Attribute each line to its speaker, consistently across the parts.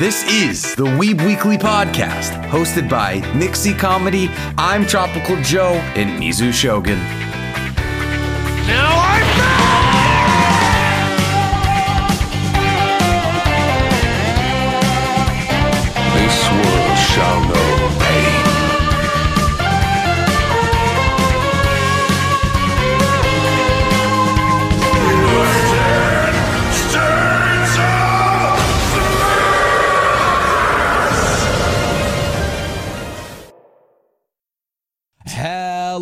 Speaker 1: This is the Weeb Weekly Podcast, hosted by Nixie Comedy. I'm Tropical Joe and Mizu Shogun.
Speaker 2: Now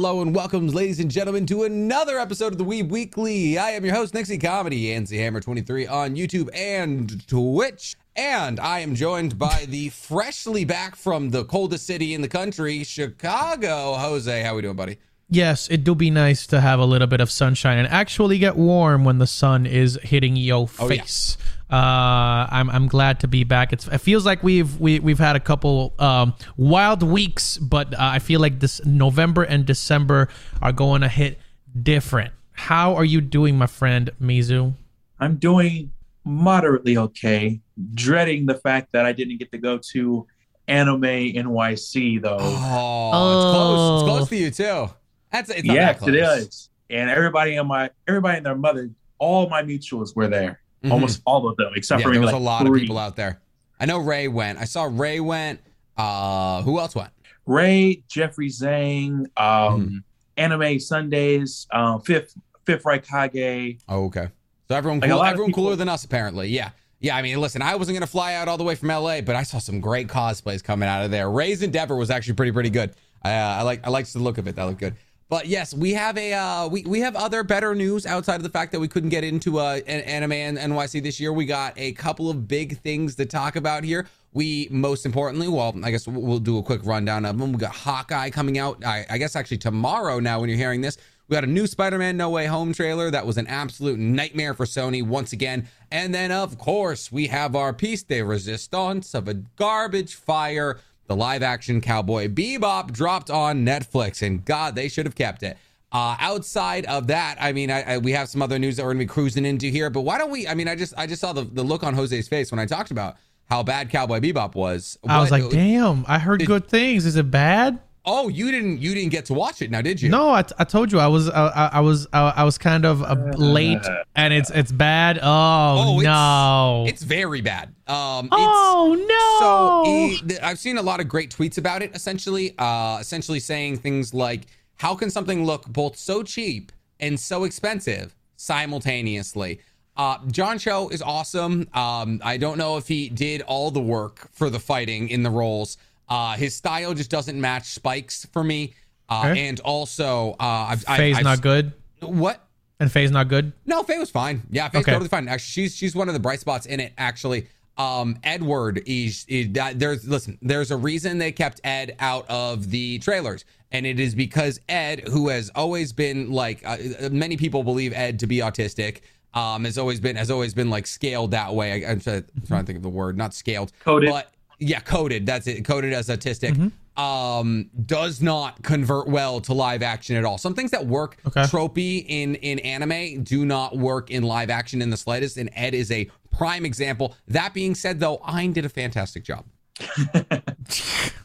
Speaker 3: Hello and welcome, ladies and gentlemen, to another episode of the Weeb Weekly. I am your host, Nixie Comedy, Ansi Hammer23 on YouTube and Twitch. And I am joined by the freshly back from the coldest city in the country, Chicago. Jose, how we doing, buddy?
Speaker 4: Yes, it do be nice to have a little bit of sunshine and actually get warm when the sun is hitting your
Speaker 3: Oh, yeah.
Speaker 4: face. Uh, I'm I'm glad to be back. It's, it feels like we've we, we've had a couple um, wild weeks, but uh, I feel like this November and December are going to hit different. How are you doing, my friend Mizu?
Speaker 2: I'm doing moderately okay. Dreading the fact that I didn't get to go to Anime NYC though.
Speaker 3: Oh, it's close. It's
Speaker 4: Oh.
Speaker 3: close to you, too. That's it's
Speaker 2: yes,
Speaker 3: that
Speaker 2: it is. And everybody in my everybody and their mother, all my mutuals were there.
Speaker 3: Mhm.
Speaker 2: Almost all of them, except
Speaker 3: Yeah,
Speaker 2: for
Speaker 3: there
Speaker 2: maybe
Speaker 3: was
Speaker 2: like
Speaker 3: a lot
Speaker 2: three.
Speaker 3: of people out there. I know Ray went. I saw Ray went. Uh, who else went?
Speaker 2: Ray, Jeffrey Zhang, um,
Speaker 3: Mm-hmm.
Speaker 2: Anime Sundays, um, Fifth Fifth Raikage.
Speaker 3: Oh, okay. So everyone,
Speaker 2: Like,
Speaker 3: cool, everyone
Speaker 2: people-
Speaker 3: cooler than us, apparently. Yeah. Yeah, I mean, listen, I wasn't gonna fly out all the way from LA, but I saw some great cosplays coming out of there. Ray's Endeavor was actually pretty, pretty good. I, uh, I like, I liked the look of it. That looked good. But yes, we have a, uh, we we have other better news outside of the fact that we couldn't get into uh, an anime and NYC this year. We got a couple of big things to talk about here. We most importantly, well, I guess we'll do a quick rundown of them. We got Hawkeye coming out. I, I guess actually tomorrow. Now, when you're hearing this, we got a new Spider-Man No Way Home trailer that was an absolute nightmare for Sony once again. And then, of course, we have our piece de resistance of a garbage fire. The live-action Cowboy Bebop dropped on Netflix, and God, they should have kept it. Uh, outside of that, I mean, I, I, we have some other news that we're gonna be cruising into here. But why don't we? I mean, I just I just saw the, the look on Jose's face when I talked about how bad Cowboy Bebop was.
Speaker 4: I was like, damn, I heard
Speaker 3: Did-
Speaker 4: good things. Is it bad?
Speaker 3: Oh, you didn't you didn't get to watch it now, did you?
Speaker 4: No, I, I told you I was I, I I was I, I was kind of uh, late, and it's it's bad. Oh,
Speaker 3: it's,
Speaker 4: no!
Speaker 3: it's very bad. Um, it's,
Speaker 4: oh no!
Speaker 3: So th- I've seen a lot of great tweets about it. Essentially, uh, essentially saying things like, "How can something look both so cheap and so expensive simultaneously?" Uh, John Cho is awesome. Um, I don't know if he did all the work for the fighting in the roles. Uh, his style just doesn't match Spike's for me. Uh,
Speaker 4: Okay.
Speaker 3: And also, uh, I've, I've,
Speaker 4: Faye's
Speaker 3: I've-
Speaker 4: not good,
Speaker 3: What?
Speaker 4: and Faye's not good.
Speaker 3: No, Faye was fine. Yeah, Faye's
Speaker 4: Okay.
Speaker 3: totally fine. Actually, she's she's one of the bright spots in it. Actually, um, Edward is, is that there's listen. There's a reason they kept Ed out of the trailers, and it is because Ed, who has always been like uh, many people believe Ed to be autistic, um, has always been has always been like scaled that way. I, I'm trying, trying to think of the word, not scaled,
Speaker 2: Coded.
Speaker 3: but yeah, coded. That's it. Coded as autistic. Um, does not convert well to live action at all. Some things that work
Speaker 4: Okay.
Speaker 3: tropey in in anime do not work in live action in the slightest, and Ed is a prime example. That being said, though, Ein did a fantastic job.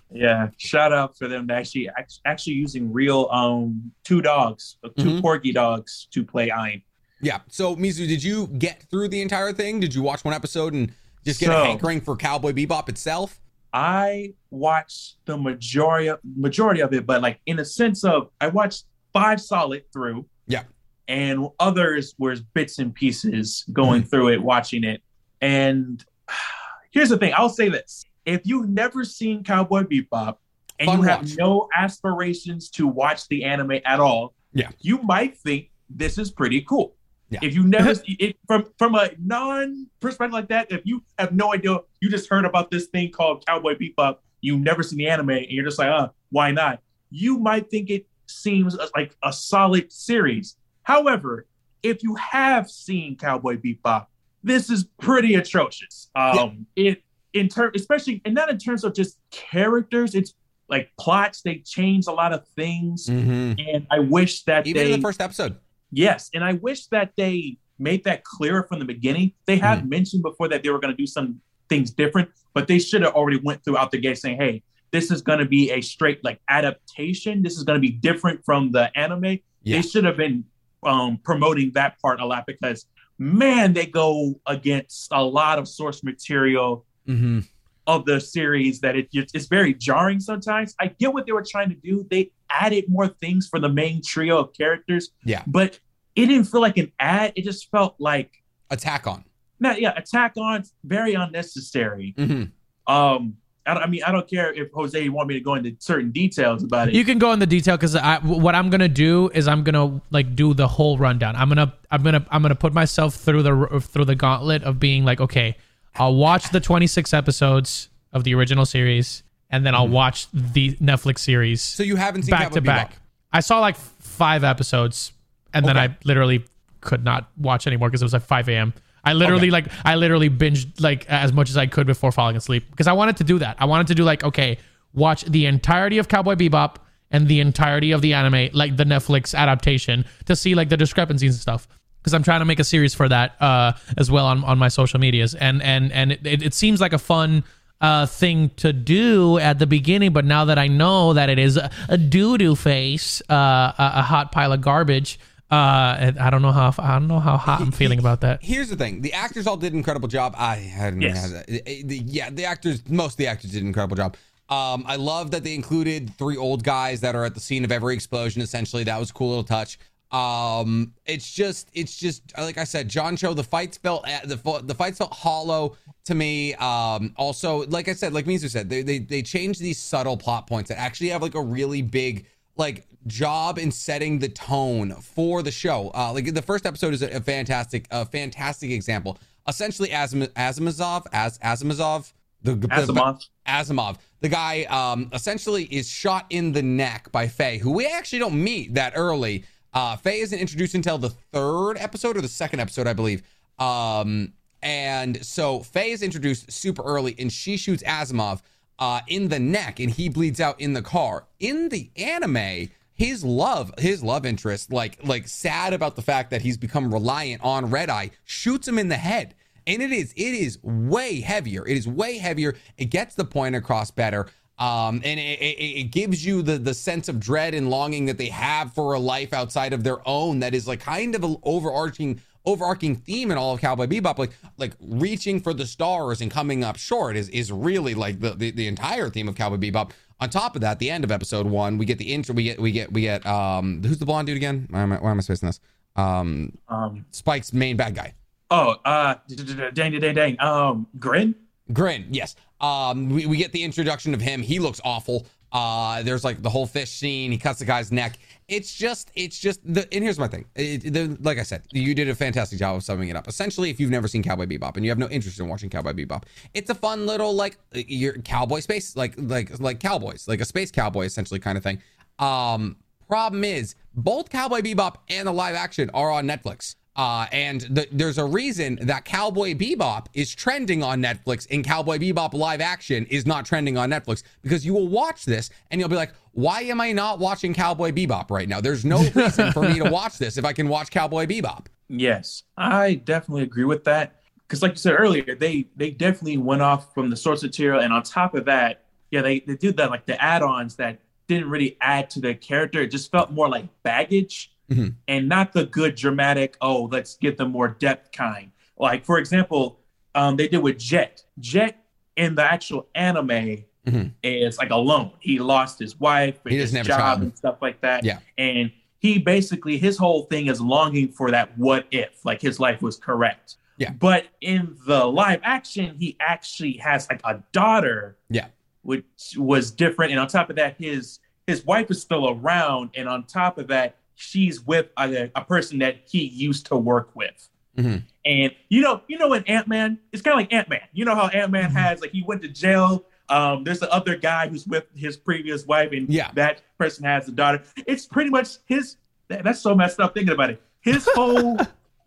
Speaker 2: Yeah, shout out for them to actually actually using real um two dogs, uh, 2
Speaker 3: Mhm.
Speaker 2: corgi dogs to play Ein.
Speaker 3: Yeah. So Mizu, did you get through the entire thing? Did you watch one episode and just get a hankering for Cowboy Bebop itself?
Speaker 2: I watched the majority of, majority of it, but like in a sense of I watched five solid through.
Speaker 3: Yeah.
Speaker 2: And others were bits and pieces going
Speaker 3: Mm-hmm.
Speaker 2: through it, watching it. And here's the thing, I'll say this. If you've never seen Cowboy Bebop and
Speaker 3: Fun
Speaker 2: you have
Speaker 3: watch.
Speaker 2: no aspirations to watch the anime at all,
Speaker 3: Yeah.
Speaker 2: you might think this is pretty cool.
Speaker 3: Yeah.
Speaker 2: If you never see it, from from a non perspective like that, if you have no idea, you just heard about this thing called Cowboy Bebop you've never seen the anime and you're just like, uh, why not? You might think it seems like a solid series. However, if you have seen Cowboy Bebop, this is pretty atrocious. Um, it in terms, especially and not in terms of just characters, it's like plots. They change a lot of things,
Speaker 3: Mhm.
Speaker 2: and I wish that
Speaker 3: Even
Speaker 2: they
Speaker 3: in the first episode.
Speaker 2: Yes, and I wish that they made that clearer from the beginning. They have mentioned before that they were going to do some things different, but they should have already went throughout the gate saying, "Hey, this is going to be a straight like adaptation. This is going to be different from the anime."
Speaker 3: Yeah.
Speaker 2: They should have been um, promoting that part a lot because man, they go against a lot of source material
Speaker 3: hmm
Speaker 2: of the series that it it's very jarring sometimes. I get what they were trying to do. They added more things for the main trio of characters.
Speaker 3: Yeah.
Speaker 2: But it didn't feel like an ad. It just felt like
Speaker 3: Attack on.
Speaker 2: not yeah, attack on very unnecessary.
Speaker 3: hmm
Speaker 2: Um I, I mean, I don't care if Jose you want me to go into certain details about it.
Speaker 4: You can go in the detail because I what I'm gonna do is I'm gonna like do the whole rundown. I'm gonna I'm gonna I'm gonna put myself through the through the gauntlet of being like, okay, I'll watch the 26 episodes of the original series, and then I'll mm-hmm. watch the Netflix series
Speaker 3: So you haven't seen
Speaker 4: back to back.
Speaker 3: Bebop.
Speaker 4: I saw like five episodes, and then
Speaker 3: Okay.
Speaker 4: I literally could not watch anymore because it was like 5 a.m. I literally
Speaker 3: Okay.
Speaker 4: like I literally binged like as much as I could before falling asleep because I wanted to do that. I wanted to do like okay, watch the entirety of Cowboy Bebop and the entirety of the anime, like the Netflix adaptation, to see like the discrepancies and stuff. Because I'm trying to make a series for that uh, as well on, on my social medias, and and and it, it, it seems like a fun uh, thing to do at the beginning, but now that I know that it is a, a doo doo face, uh, a, a hot pile of garbage, uh, I don't know how I don't know how hot I'm feeling about that.
Speaker 3: Here's the thing: the actors all did an incredible job. I hadn't
Speaker 2: Yes.
Speaker 3: had that. The- Yeah, the actors, most of the actors did an incredible job. Um, I love that they included three old guys that are at the scene of every explosion. Essentially, that was a cool little touch. Um, it's just, it's just like I said, John Cho. The fights felt eh, the the fights felt hollow to me. Um, also, like I said, like Mizu said, they they they changed these subtle plot points that actually have like a really big like job in setting the tone for the show. Uh, like the first episode is a, a fantastic, a fantastic example. Essentially, Asim- Asimov, as Asimov, the, the
Speaker 2: Asimov.
Speaker 3: Asimov, the guy, um, essentially is shot in the neck by Faye, who we actually don't meet that early. Uh, Faye isn't introduced until the third episode or the second episode, I believe. Um, and so Faye is introduced super early, and she shoots Asimov uh, in the neck, and he bleeds out in the car. In the anime, his love, his love interest, like like sad about the fact that he's become reliant on Red Eye, shoots him in the head. And it is, it is way heavier. It is way heavier. It gets the point across better. Um, and it, it, it gives you the the sense of dread and longing that they have for a life outside of their own. That is like kind of an overarching overarching theme in all of Cowboy Bebop, like like reaching for the stars and coming up short is is really like the the, the entire theme of Cowboy Bebop. On top of that, the end of episode one, we get the intro. We get we get we get um who's the blonde dude again? Why am I, why am I spacing this? Um,
Speaker 2: Um,
Speaker 3: Spike's main bad guy.
Speaker 2: oh, uh, dang, dang, dang, dang. Um, Grin.
Speaker 3: Grin, yes. Um, we, we get the introduction of him. He looks awful. Uh, there's like the whole fish scene. He cuts the guy's neck. It's just, it's just the. And here's my thing. It, the, like I said, you did a fantastic job of summing it up. Essentially, if you've never seen Cowboy Bebop and you have no interest in watching Cowboy Bebop, it's a fun little like your cowboy space, like like like cowboys, like a space cowboy, essentially kind of thing. Um, problem is both Cowboy Bebop and the live action are on Netflix. Uh, and the, there's a reason that Cowboy Bebop is trending on Netflix and Cowboy Bebop live action is not trending on Netflix because you will watch this and you'll be like, why am I not watching Cowboy Bebop right now? There's no reason for me to watch this if I can watch Cowboy Bebop.
Speaker 2: Yes, I definitely agree with that. Because, like you said earlier, they they definitely went off from the source material, and on top of that, yeah, they they did that like the add-ons that didn't really add to the character. It just felt more like baggage,
Speaker 3: Mhm.
Speaker 2: and not the good dramatic. Oh, let's get them more depth kind. Like for example, um, they did with Jet. Jet in the actual anime
Speaker 3: Mhm.
Speaker 2: is like alone. He lost his wife, and
Speaker 3: He
Speaker 2: his
Speaker 3: doesn't have a
Speaker 2: job,
Speaker 3: child.
Speaker 2: and stuff like that.
Speaker 3: Yeah.
Speaker 2: and he basically his whole thing is longing for that what if like his life was correct
Speaker 3: Yeah.
Speaker 2: but in the live action he actually has like a daughter
Speaker 3: Yeah.
Speaker 2: which was different and on top of that his his wife is still around and on top of that she's with a, a person that he used to work with
Speaker 3: Mhm.
Speaker 2: and you know you know in ant-man it's kind of like ant-man you know how ant-man has like he went to jail Um, there's the other guy who's with his previous wife, and
Speaker 3: Yeah.
Speaker 2: that person has a daughter. It's pretty much his. that- That's so messed up thinking about it. His whole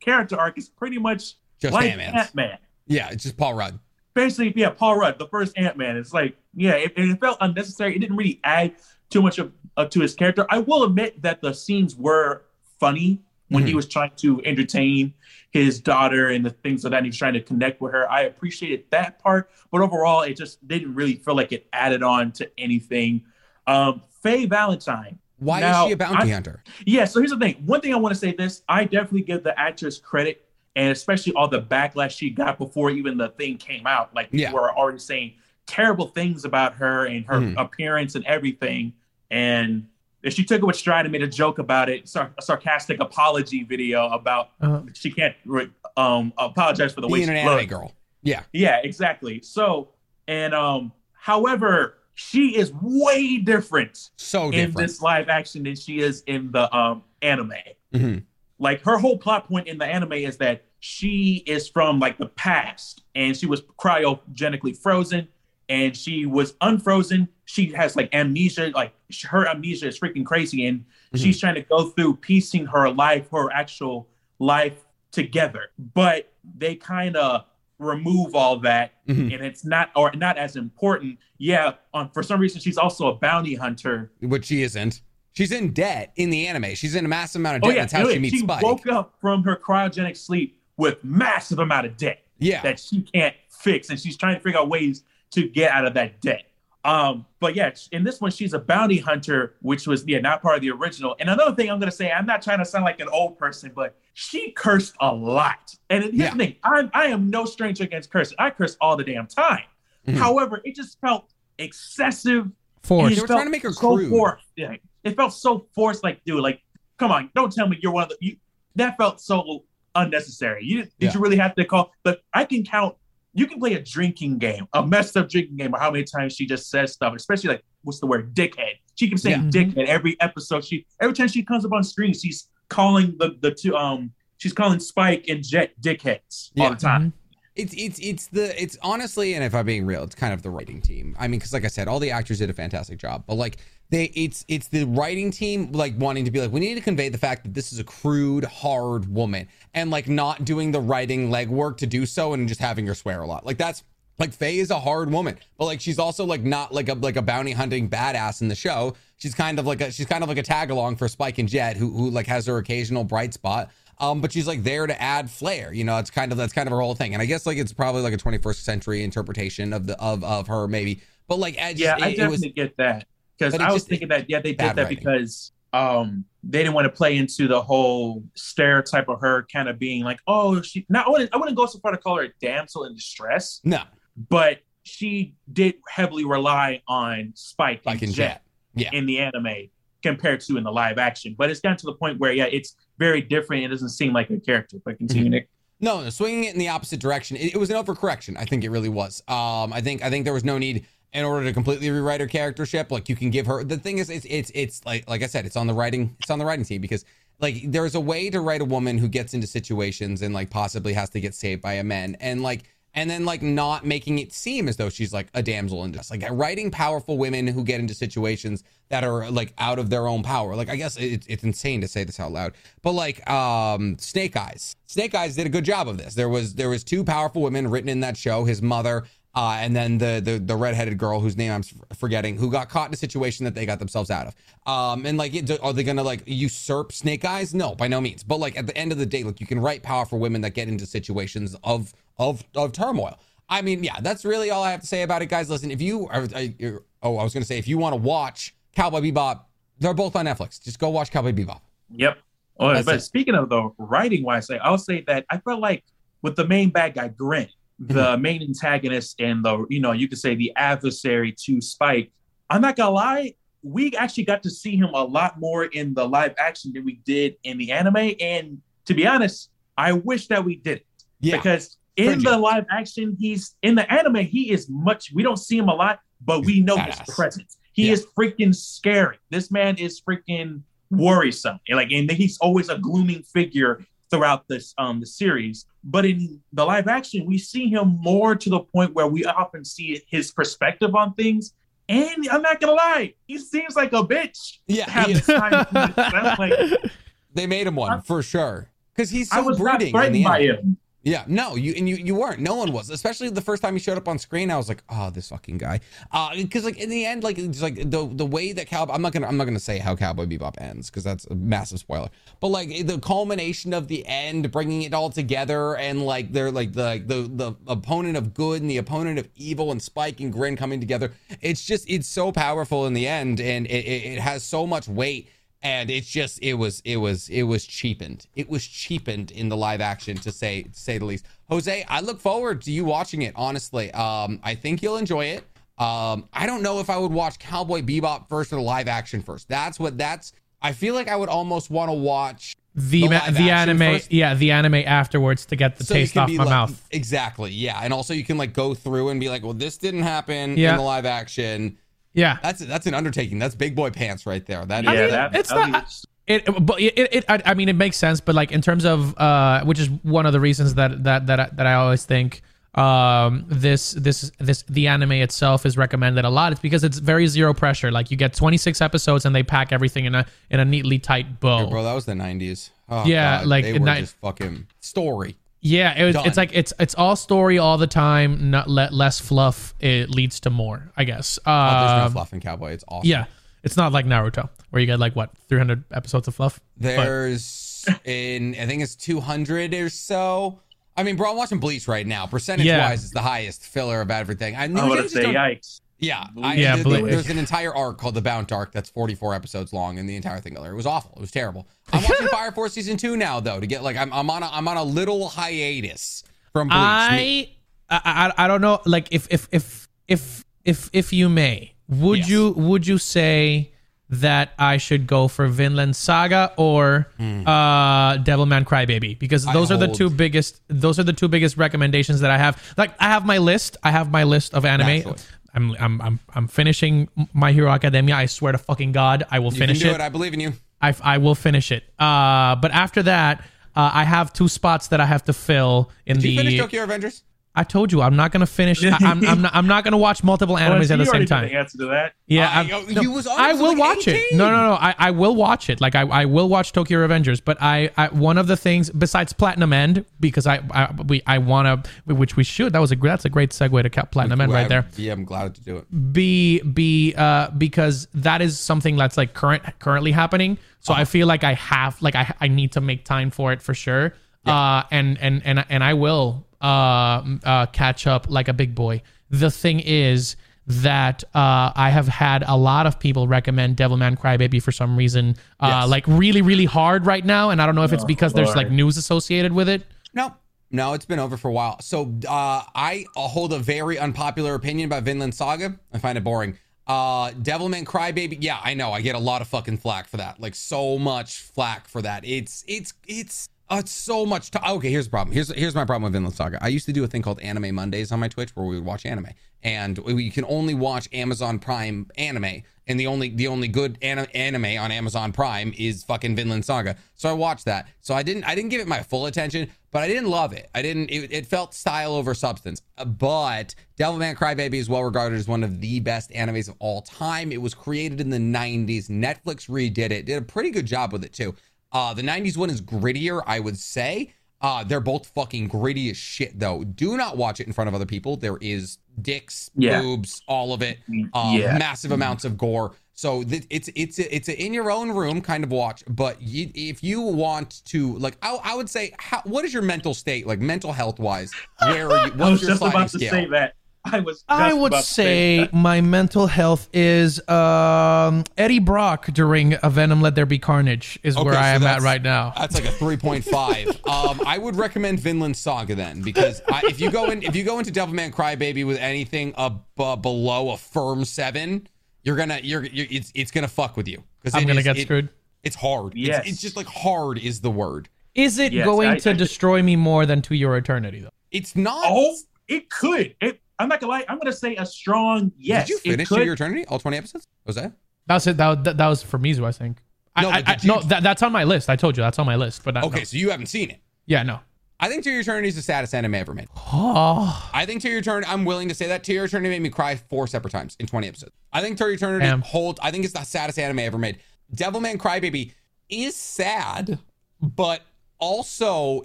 Speaker 2: character arc is pretty much
Speaker 3: Just
Speaker 2: like. Ant Man.
Speaker 3: Yeah, it's just Paul Rudd.
Speaker 2: Basically, yeah, Paul Rudd, the first Ant Man. It's like, yeah, it, it felt unnecessary. It didn't really add too much of, uh, to his character. I will admit that the scenes were funny when he
Speaker 3: Mhm.
Speaker 2: was trying to entertain his daughter and the things of that. And he was trying to connect with her. I appreciated that part, but overall, it just didn't really feel like it added on to anything. Um, Faye Valentine.
Speaker 3: Why
Speaker 2: Now,
Speaker 3: is she a bounty
Speaker 2: I-
Speaker 3: hunter?
Speaker 2: Yeah, so here's the thing. One thing I want to say this, I definitely give the actress credit and especially all the backlash she got before even the thing came out. Like people
Speaker 3: Yeah.
Speaker 2: were already saying terrible things about her and her
Speaker 3: Mhm.
Speaker 2: appearance and everything. And she took it with stride and made a joke about it, sar- a sarcastic apology video about
Speaker 4: Uh,
Speaker 2: she can't re- um apologize for the way
Speaker 3: Being
Speaker 2: she
Speaker 3: an anime
Speaker 2: looked.
Speaker 3: girl. Yeah.
Speaker 2: Yeah, exactly. So, and um, however, she is way different
Speaker 3: So
Speaker 2: in this live action than she is in the um anime.
Speaker 3: Mhm.
Speaker 2: Like her whole plot point in the anime is that she is from like the past and she was cryogenically frozen and she was unfrozen. She has like amnesia, like her amnesia is freaking crazy and she's trying to go through piecing her life, her actual life together. But they kind of remove all that
Speaker 3: Mhm.
Speaker 2: and it's not or not as important. Yeah, um, for some reason she's also a bounty hunter.
Speaker 3: Which she isn't. She's in debt in the anime. She's in a massive amount of
Speaker 2: Oh
Speaker 3: debt.
Speaker 2: yeah,
Speaker 3: That's how she meets
Speaker 2: she
Speaker 3: Spike.
Speaker 2: woke up from her cryogenic sleep with massive amount of debt
Speaker 3: yeah.
Speaker 2: that she can't fix, and she's trying to figure out ways to get out of that debt. Um, but yeah, in this one, she's a bounty hunter, which was yeah not part of the original. And another thing I'm gonna say, I'm not trying to sound like an old person, but she cursed a lot. And here's
Speaker 3: Yeah.
Speaker 2: the thing, I'm, I am no stranger against cursing. I curse all the damn time.
Speaker 3: Mhm.
Speaker 2: However, it just felt excessive
Speaker 4: forced.
Speaker 3: They were trying to make her
Speaker 2: so
Speaker 3: crude.
Speaker 2: forced. Yeah, it felt so forced. Like, dude, like, come on, don't tell me you're one of the. You, that felt so unnecessary. You did
Speaker 3: Yeah.
Speaker 2: you really have to call? But I can count. You can play a drinking game, a messed up drinking game, or how many times she just says stuff, especially like what's the word, dickhead. She keeps saying
Speaker 4: Yeah.
Speaker 2: dickhead every episode. She every time she comes up on screen, she's calling the the two um she's calling Spike and Jet dickheads all the time.
Speaker 3: It's it's it's the it's honestly, and if I'm being real, it's kind of the writing team. I mean, because like I said, all the actors did a fantastic job, but like they, it's it's the writing team like wanting to be like, we need to convey the fact that this is a crude, hard woman, and like not doing the writing legwork to do so, and just having her swear a lot. Like that's like Faye is a hard woman, but like she's also like not like a like a bounty hunting badass in the show. She's kind of like a she's kind of like a tag along for Spike and Jet, who who like has her occasional bright spot. Um, but she's like there to add flair. You know, it's kind of that's kind of her whole thing. And I guess like it's probably like a 21st century interpretation of the of of her maybe. But like I just,
Speaker 2: Yeah, I
Speaker 3: it, was
Speaker 2: definitely get that because I was thinking that yeah they did that
Speaker 3: writing.
Speaker 2: because um they didn't want to play into the whole stereotype of her kind of being like oh she not I wouldn't I wouldn't go so far to call her a damsel in distress
Speaker 3: no
Speaker 2: but she did heavily rely on Spike,
Speaker 3: like in
Speaker 2: and
Speaker 3: Jet.
Speaker 2: Jet
Speaker 3: Yeah.
Speaker 2: in the anime compared to in the live action but it's gotten to the point where yeah it's very different it doesn't seem like a character but continue
Speaker 3: Mm-hmm.
Speaker 2: Nick.
Speaker 3: No, no, swinging it in the opposite direction. It, it was an overcorrection. I think it really was. Um, I think I think there was no need in order to completely rewrite her charactership. Like you can give her the thing is it's it's it's like like I said, it's on the writing it's on the writing team because like there's a way to write a woman who gets into situations and like possibly has to get saved by a man and like and then like not making it seem as though she's like a damsel in distress. Like writing powerful women who get into situations that are like out of their own power. Like I guess it, it's insane to say this out loud, but like um Snake Eyes. Snake Eyes did a good job of this. There was there was two powerful women written in that show. His mother uh, and then the, the the redheaded girl whose name I'm forgetting, who got caught in a situation that they got themselves out of. Um, and like, it, are they gonna like usurp Snake Eyes? No, by no means. But like at the end of the day, like you can write powerful women that get into situations of of of turmoil. I mean, yeah, that's really all I have to say about it, guys. Listen, if you are, I, you're- oh, I was gonna say if you want to watch Cowboy Bebop, they're both on Netflix. Just go watch Cowboy Bebop.
Speaker 2: Yep. Oh,
Speaker 3: That's
Speaker 2: but
Speaker 3: it.
Speaker 2: speaking of the writing wise, I'll say that I felt like with the main bad guy, Grin, the
Speaker 3: Mm-hmm.
Speaker 2: main antagonist and the, you know, you could say the adversary to Spike, I'm not gonna lie, we actually got to see him a lot more in the live action than we did in the anime. And to be honest, I wish that we did it
Speaker 3: Yeah,
Speaker 2: because in
Speaker 3: Fringy.
Speaker 2: the live action, he's in the anime, he is much, we don't see him a lot, but we know his presence. He
Speaker 3: Yeah.
Speaker 2: is freaking scary. This man is freaking worrisome. And like, and he's always a glooming figure throughout this um the series. But in the live action, we see him more to the point where we often see his perspective on things. And I'm not gonna lie, he seems like a bitch.
Speaker 3: Yeah, he
Speaker 2: the
Speaker 3: is.
Speaker 2: time. Like,
Speaker 3: They made him one for sure. Because he's
Speaker 2: I
Speaker 3: so
Speaker 2: was not
Speaker 3: brooding. in the
Speaker 2: by
Speaker 3: end.
Speaker 2: him.
Speaker 3: Yeah, no, you and you you weren't. No one was. Especially the first time he showed up on screen, I was like, oh, this fucking guy. Uh, because like in the end, like it's like the the way that Cowboy. I'm not gonna I'm not gonna say how Cowboy Bebop ends because that's a massive spoiler. But like the culmination of the end, bringing it all together, and like they're like the the the opponent of good and the opponent of evil, and Spike and Grin coming together. It's just it's so powerful in the end, and it, it, it has so much weight and it's just it was it was it was cheapened. It was cheapened in the live action to say to say the least. Jose i look forward to you watching it honestly. Um i think you'll enjoy it. Um i don't know if i would watch cowboy bebop first or the live action first. That's what that's i feel like i would almost want to watch
Speaker 4: the
Speaker 3: The
Speaker 4: ma- the anime,
Speaker 3: first?
Speaker 4: yeah, the anime afterwards to get the
Speaker 3: so
Speaker 4: taste off my
Speaker 3: like-
Speaker 4: mouth.
Speaker 3: exactly yeah. And also you can like go through and be like well this didn't happen
Speaker 4: Yeah.
Speaker 3: in the live action
Speaker 4: Yeah,
Speaker 3: that's that's an undertaking. That's big boy pants right there. That
Speaker 2: Yeah,
Speaker 3: is
Speaker 2: that,
Speaker 4: it's
Speaker 2: that'll
Speaker 4: not-
Speaker 2: be-
Speaker 4: it but it, it I, I mean it makes sense but like in terms of uh which is one of the reasons that that that I, that I always think um this this this the anime itself is recommended a lot it's because it's very zero pressure. Like you get 26 episodes and they pack everything in a in a neatly tight bow.
Speaker 3: Bro that was the 90s oh,
Speaker 4: Yeah,
Speaker 3: God,
Speaker 4: like,
Speaker 3: they were
Speaker 4: ni-
Speaker 3: just fucking story
Speaker 4: yeah it was,
Speaker 3: Done.
Speaker 4: it's like it's it's all story all the time not let less fluff it leads to more i guess
Speaker 3: Oh, there's no
Speaker 4: um,
Speaker 3: fluff in Cowboy. It's awesome.
Speaker 4: yeah it's not like naruto where you get like what 300 episodes of fluff But-
Speaker 3: There's in I think it's 200 or so. I mean, bro, I'm watching Bleach right now. Percentage
Speaker 4: Yeah.
Speaker 3: wise, it's the highest filler of everything. I
Speaker 2: I
Speaker 3: knew
Speaker 2: would
Speaker 3: they
Speaker 2: have say
Speaker 3: don't-
Speaker 2: yikes.
Speaker 3: Yeah, I,
Speaker 4: Yeah,
Speaker 3: there-
Speaker 4: Bleach.
Speaker 3: there's an entire arc called the Bount arc that's 44 episodes long, and the entire thing. It was awful. It was terrible. I'm watching Fire Force season two now, though, to get like I'm, I'm on a I'm on a little hiatus from Bleach.
Speaker 4: I, I I I don't know. Like if if if if if if you may, would
Speaker 3: Yes.
Speaker 4: you would you say that I should go for Vinland Saga or uh Devilman Crybaby? Because
Speaker 3: Hmm. I
Speaker 4: those are the two biggest. Those are the two biggest recommendations that I have. Like I have my list. I have my list of anime.
Speaker 3: Naturally.
Speaker 4: I'm I'm I'm I'm finishing My Hero Academia. I swear to fucking God, I will
Speaker 3: you
Speaker 4: finish
Speaker 3: can do
Speaker 4: it.
Speaker 3: it. I believe in you.
Speaker 4: I, I will finish it. Uh, but after that, uh, I have two spots that I have to fill in
Speaker 3: Did
Speaker 4: the.
Speaker 3: you finish Tokyo Avengers?
Speaker 4: I told you I'm not gonna finish. I, I'm I'm not, I'm not gonna watch multiple
Speaker 2: Well,
Speaker 4: animes
Speaker 2: see,
Speaker 4: at the same time.
Speaker 2: The answer to that.
Speaker 4: Yeah,
Speaker 3: I-
Speaker 4: no,
Speaker 3: you was
Speaker 4: I will
Speaker 3: like
Speaker 4: watch it. No, no, no. I, I will watch it. Like I, I will watch Tokyo Revengers. But I, I one of the things besides Platinum End because I I we I want to which we should. That was a gr- that's a great segue to Cap Platinum End
Speaker 3: Well,
Speaker 4: right there.
Speaker 3: Yeah, I'm glad to do it.
Speaker 4: Be be uh because that is something that's like current currently happening. So
Speaker 3: Uh-huh.
Speaker 4: I feel like I have like I I need to make time for it for sure. Uh and and and and I will uh, uh catch up like a big boy. The thing is that uh, I have had a lot of people recommend Devilman Crybaby for some reason, uh,
Speaker 3: Yes.
Speaker 4: like really, really hard right now, and I don't know if it's because there's like news associated with it.
Speaker 3: No, no, it's been over for a while. So uh, I hold a very unpopular opinion about Vinland Saga. I find it boring. Uh, Devilman Crybaby. Yeah, I know. I get a lot of fucking flack for that. Like so much flack for that. It's it's it's. Uh, it's so much. To- okay, here's the problem. Here's here's my problem with Vinland Saga. I used to do a thing called Anime Mondays on my Twitch where we would watch anime, and we can only watch Amazon Prime anime, and the only the only good an- anime on Amazon Prime is fucking Vinland Saga. So I watched that. So I didn't I didn't give it my full attention, but I didn't love it. I didn't. It, it felt style over substance. Uh, But Devilman Crybaby is well regarded as one of the best animes of all time. It was created in the '90s. Netflix redid it. Did a pretty good job with it too. Uh, the 90s one is grittier, I would say. Uh, they're both fucking gritty as shit, though. Do not watch it in front of other people. There is dicks,
Speaker 2: Yeah.
Speaker 3: boobs, all of it, um,
Speaker 2: Yeah.
Speaker 3: massive amounts of gore. So th- it's it's a, it's a in your own room kind of watch. But you, if you want to, like, I, I would say, how, what is your mental state, like mental health wise? Where are you,
Speaker 2: I was
Speaker 3: your
Speaker 2: just about to
Speaker 3: scale?
Speaker 2: say that. I was. Just
Speaker 4: I would
Speaker 2: about say,
Speaker 4: say my mental health is um, Eddie Brock during a Venom Let There Be Carnage is where
Speaker 3: Okay,
Speaker 4: I am at right now.
Speaker 3: That's like a 3.5. um, I would recommend Vinland Saga then because I, if you go in if you go into Devilman Crybaby with anything ab- uh, below a firm seven, you're gonna you're, you're it's it's gonna fuck with you because
Speaker 4: I'm gonna get screwed.
Speaker 3: It's hard. It's-
Speaker 2: Yes.
Speaker 3: It's, just like hard is the word.
Speaker 4: Is it
Speaker 2: Yes,
Speaker 4: going
Speaker 2: I-
Speaker 4: to
Speaker 2: I-
Speaker 4: destroy me more than To Your Eternity though?
Speaker 3: It's not.
Speaker 2: Oh, it could. It, I'm not gonna lie. I'm gonna say a strong yes.
Speaker 3: Did you
Speaker 2: it
Speaker 3: finish
Speaker 2: could.
Speaker 3: Your Eternity? All 20 episodes? Was that?
Speaker 4: That's it. That, that, that was for Mizu, I think. I,
Speaker 3: No,
Speaker 4: I, I,
Speaker 3: you-
Speaker 4: no that, that's on my list. I told you that's on my list. But I,
Speaker 3: Okay,
Speaker 4: no.
Speaker 3: so you haven't seen it.
Speaker 4: Yeah, no.
Speaker 3: I think To Your Eternity is the saddest anime ever made.
Speaker 4: Oh,
Speaker 3: I think To Your Eternity, I'm willing to say that To Your Eternity made me cry four separate times in 20 episodes. I think To Your Eternity
Speaker 4: Damn.
Speaker 3: hold, I think it's the saddest anime ever made. Devilman Crybaby is sad, but also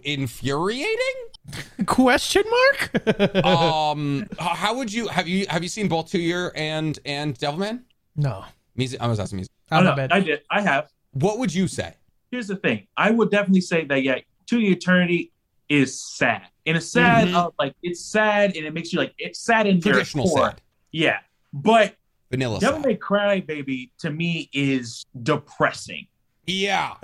Speaker 3: infuriating.
Speaker 4: question mark?
Speaker 3: um, how would you have you have you seen both To Your and and Devilman?
Speaker 4: no.
Speaker 3: Mizu, I was asking Mizu.
Speaker 4: Out
Speaker 2: Oh,
Speaker 4: of
Speaker 2: no. I did. I have.
Speaker 3: What would you say?
Speaker 2: Here's the thing. I would definitely say that yeah, To Your Eternity is sad. And it's sad
Speaker 3: Mhm.
Speaker 2: of like it's sad and it makes you like it's sad in your
Speaker 3: Traditional
Speaker 2: core.
Speaker 3: sad,
Speaker 2: Yeah. But
Speaker 3: vanilla
Speaker 2: Devil
Speaker 3: sad.
Speaker 2: May Cry Baby to me is depressing.
Speaker 3: Yeah.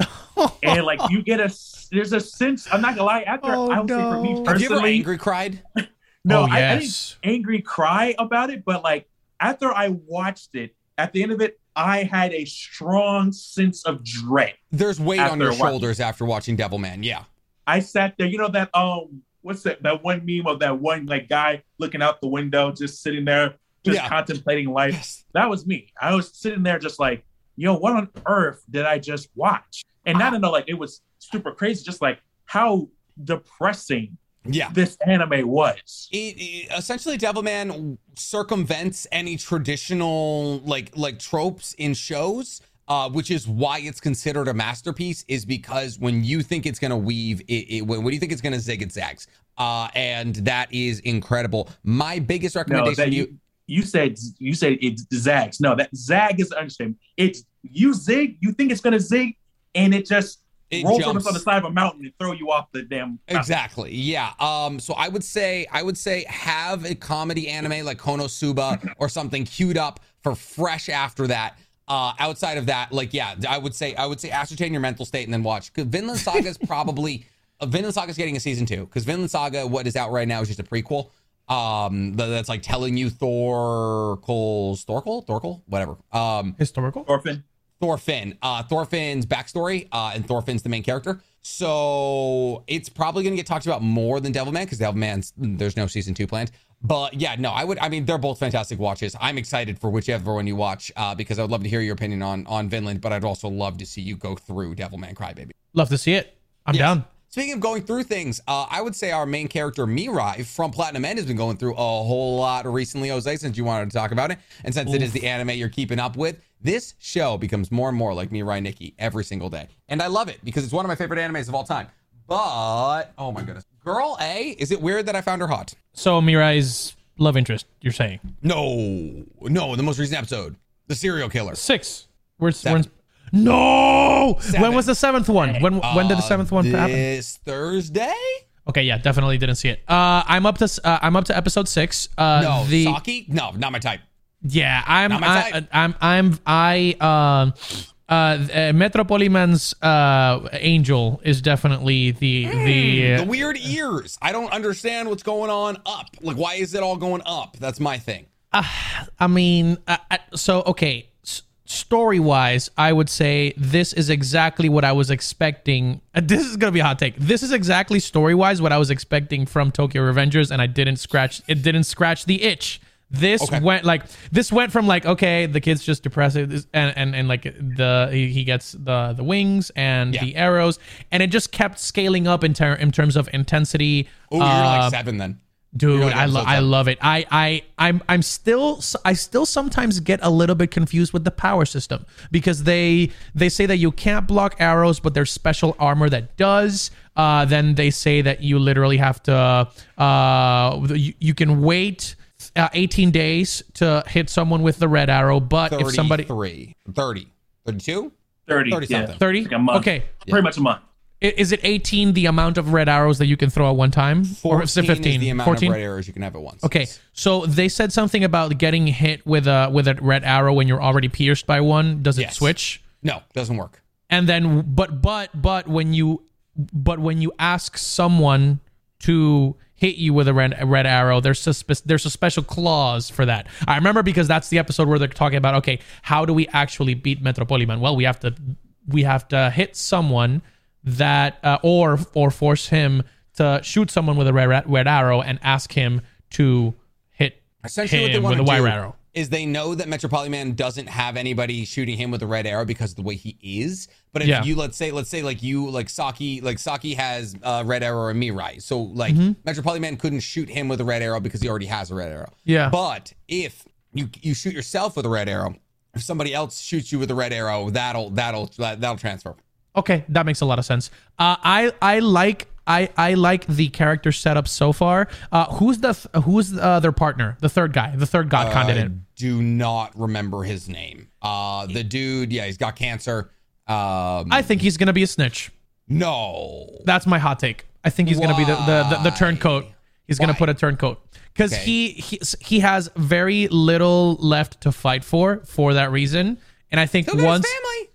Speaker 2: And like you get a there's a sense I'm not gonna lie, after
Speaker 4: Oh,
Speaker 2: I would say for me
Speaker 4: no.
Speaker 3: Have you ever
Speaker 2: personally,
Speaker 3: angry cried?
Speaker 2: no,
Speaker 4: oh,
Speaker 2: I, I didn't
Speaker 4: yes.
Speaker 2: angry cry about it, but like after I watched it, at the end of it, I had a strong sense of dread.
Speaker 3: There's weight on
Speaker 2: After
Speaker 3: your
Speaker 2: watching.
Speaker 3: shoulders after watching Devilman. Yeah.
Speaker 2: I sat there, you know that um what's that that one meme of that one like guy looking out the window, just sitting there, just
Speaker 3: Yeah.
Speaker 2: contemplating life.
Speaker 3: Yes.
Speaker 2: That was me. I was sitting there just like, yo, what on earth did I just watch? And not in a like it was super crazy, just like how depressing
Speaker 3: Yeah.
Speaker 2: this anime was.
Speaker 3: it, it- essentially Devilman circumvents any traditional like like tropes in shows. Uh, which is why it's considered a masterpiece is because when you think it's gonna weave it, it when, when you think it's gonna zig it zags uh and that is incredible my biggest
Speaker 2: No,
Speaker 3: recommendation
Speaker 2: that
Speaker 3: you
Speaker 2: you you said you said it zags. No, that zag is understatement. It's you zig, you think it's gonna zig, and it just
Speaker 3: It
Speaker 2: rolls
Speaker 3: jumps.
Speaker 2: on the side of a mountain and throw you off the damn mountain.
Speaker 3: Exactly. Yeah. Um. So I would say I would say have a comedy anime like Konosuba or something queued up for fresh after that. Uh, outside of that, like yeah, I would say I would say ascertain your mental state and then watch. Because Vinland Saga is probably uh, Vinland Saga is getting a season two. Because Vinland Saga, what is out right now, is just a prequel. Um, that's like telling you Thorkel's Thorkel, Thorkel, whatever. Um,
Speaker 4: Historical?
Speaker 2: Orphan.
Speaker 3: Thorfinn. Uh, Thorfinn's backstory, uh, and Thorfinn's the main character. So it's probably going to get talked about more than Devilman because Devilman's there's no season two planned. But yeah, no, I would. I mean, they're both fantastic watches. I'm excited for whichever one you watch uh, because I would love to hear your opinion on on Vinland, but I'd also love to see you go through Devilman Crybaby.
Speaker 4: Love to see it. I'm
Speaker 3: Yes.
Speaker 4: down.
Speaker 3: Speaking of going through things, uh, I would say our main character Mirai from Platinum End has been going through a whole lot recently, Jose, since you wanted to talk about it, and since it is the anime you're keeping up with. This show becomes more and more like Mirai Nikki every single day, and I love it because it's one of my favorite animes of all time. But oh my goodness, Girl A, is it weird that I found her hot?
Speaker 4: So Mirai's love interest, you're saying.
Speaker 3: No, no, the most recent episode, the serial killer.
Speaker 4: Six. Where's
Speaker 3: Seven.
Speaker 4: where's No!
Speaker 3: Seven.
Speaker 4: When was the seventh one? When when did the
Speaker 3: Uh,
Speaker 4: seventh one happen?
Speaker 3: This Thursday?
Speaker 4: Okay, yeah, definitely didn't see it. Uh I'm up to uh, I'm up to episode 6. Uh
Speaker 3: No,
Speaker 4: the
Speaker 3: Saki? No, not my type.
Speaker 4: Yeah, I'm I,
Speaker 3: type.
Speaker 4: I'm I'm I um uh, uh Metropoliman's uh angel is definitely the the
Speaker 3: the weird ears. I don't understand what's going on up. Like, why is it all going up? That's my thing.
Speaker 4: I mean, uh, uh, so okay, s- story wise, I would say this is exactly what I was expecting. Uh, this is gonna be a hot take. This is exactly story wise what I was expecting from Tokyo Revengers, and I didn't scratch. It didn't scratch the itch. This
Speaker 3: Okay.
Speaker 4: went like this went from like okay, the kid's just depressed, and and, and like the he, he gets the the wings and
Speaker 3: Yeah.
Speaker 4: the arrows, and it just kept scaling up in, ter- in terms of intensity.
Speaker 3: Oh, you're
Speaker 4: uh,
Speaker 3: like seven then.
Speaker 4: Dude,
Speaker 3: You're
Speaker 4: I, lo- I love it. I, I, I'm, I'm still, I still sometimes get a little bit confused with the power system because they, they say that you can't block arrows, but there's special armor that does. Uh, then they say that you literally have to, uh, you, you can wait uh, 18 days to hit someone with the red arrow, but if somebody
Speaker 3: 33, 30, 32?
Speaker 2: 30.
Speaker 3: 30
Speaker 2: yeah.
Speaker 3: something.
Speaker 4: 30,
Speaker 2: Like a month.
Speaker 4: okay,
Speaker 2: Pretty much a month.
Speaker 4: Is it 18 the amount of red arrows that you can throw at one time, or is it
Speaker 3: 14
Speaker 4: 15?
Speaker 3: is the amount
Speaker 4: 14?
Speaker 3: of red arrows you can have at once.
Speaker 4: Okay, so they said something about getting hit with a with a red arrow when you're already pierced by one. Does it
Speaker 3: Yes.
Speaker 4: switch?
Speaker 3: No, doesn't work.
Speaker 4: And then, but but but when you but when you ask someone to hit you with a red a red arrow, there's a spe- there's a special clause for that. I remember because that's the episode where they're talking about okay, how do we actually beat Metropoliman? Well, we have to we have to hit someone that uh, or or force him to shoot someone with a red red arrow and ask him to hit
Speaker 3: Essentially, what they
Speaker 4: him
Speaker 3: want
Speaker 4: with a
Speaker 3: do
Speaker 4: wire arrow.
Speaker 3: is they know that Metropolitan Man doesn't have anybody shooting him with a red arrow because of the way he is. But if
Speaker 4: Yeah.
Speaker 3: you let's say let's say like you like Saki like Saki has a red arrow and Mirai, so like
Speaker 4: Mm-hmm.
Speaker 3: Metropolitan Man couldn't shoot him with a red arrow because he already has a red arrow.
Speaker 4: Yeah.
Speaker 3: But if you you shoot yourself with a red arrow, if somebody else shoots you with a red arrow, that'll that'll that, that'll transfer.
Speaker 4: Okay, that makes a lot of sense. Uh, I I like I I like the character setup so far. Uh, who's the th- who's uh, their partner? The third guy, the third god candidate.
Speaker 3: I do not remember his name. Uh, the dude, yeah, he's got cancer. Um,
Speaker 4: I think he's gonna be a snitch.
Speaker 3: no,
Speaker 4: That's my hot take. I think he's gonna be the the, the, the turncoat. He's gonna put a turncoat because
Speaker 3: Okay.
Speaker 4: he, he he has very little left to fight for for that reason. And I think
Speaker 3: got
Speaker 4: once
Speaker 3: family.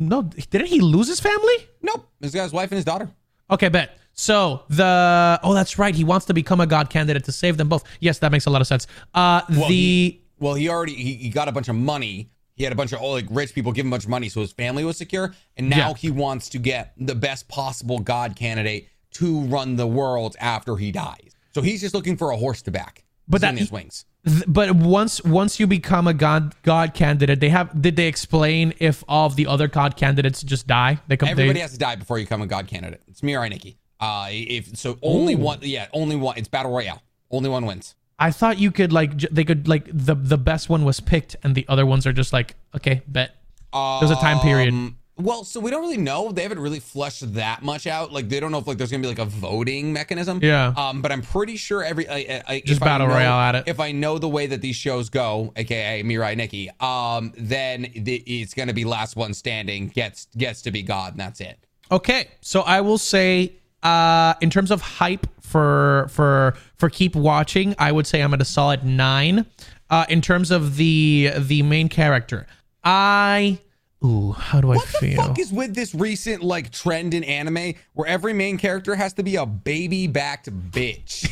Speaker 4: No, didn't he lose his family?
Speaker 3: Nope, he's got his wife and his daughter.
Speaker 4: Okay, bet. So the oh, that's right. He wants to become a god candidate to save them both. Yes, that makes a lot of sense. Uh, the
Speaker 3: he- Well, he already he, he got a bunch of money. He had a bunch of oh, like rich people give him a bunch of money, so his family was secure. And now
Speaker 4: Yeah.
Speaker 3: he wants to get the best possible god candidate to run the world after he dies. So he's just looking for a horse to back.
Speaker 4: But
Speaker 3: But
Speaker 4: that-
Speaker 3: his wings.
Speaker 4: Th- but once once you become a god god candidate, they have did they explain if all of the other god candidates just die? They come.
Speaker 3: Everybody
Speaker 4: they,
Speaker 3: has to die before you become a god candidate. It's Mirai Nikki. Uh, if so, only one. Yeah, only one. It's battle royale. Only one wins.
Speaker 4: I thought you could like j- they could like the the best one was picked and the other ones are just like okay bet. There's a time period.
Speaker 3: Well, so we don't really know. They haven't really fleshed that much out. Like they don't know if like there's gonna be like a voting mechanism.
Speaker 4: Yeah.
Speaker 3: Um, but I'm pretty sure every I, I,
Speaker 4: Just battle
Speaker 3: know-
Speaker 4: royale at it.
Speaker 3: If I know the way that these shows go, aka Mirai Nikki, um, then the, it's gonna be last one standing gets gets to be God, and that's it.
Speaker 4: Okay, so I will say, uh, in terms of hype for for for keep watching, I would say I'm at a solid nine. Uh, in terms of the the main character, I ooh, how do I feel?
Speaker 3: What the fuck is with this recent like trend in anime where every main character has to be a baby backed bitch?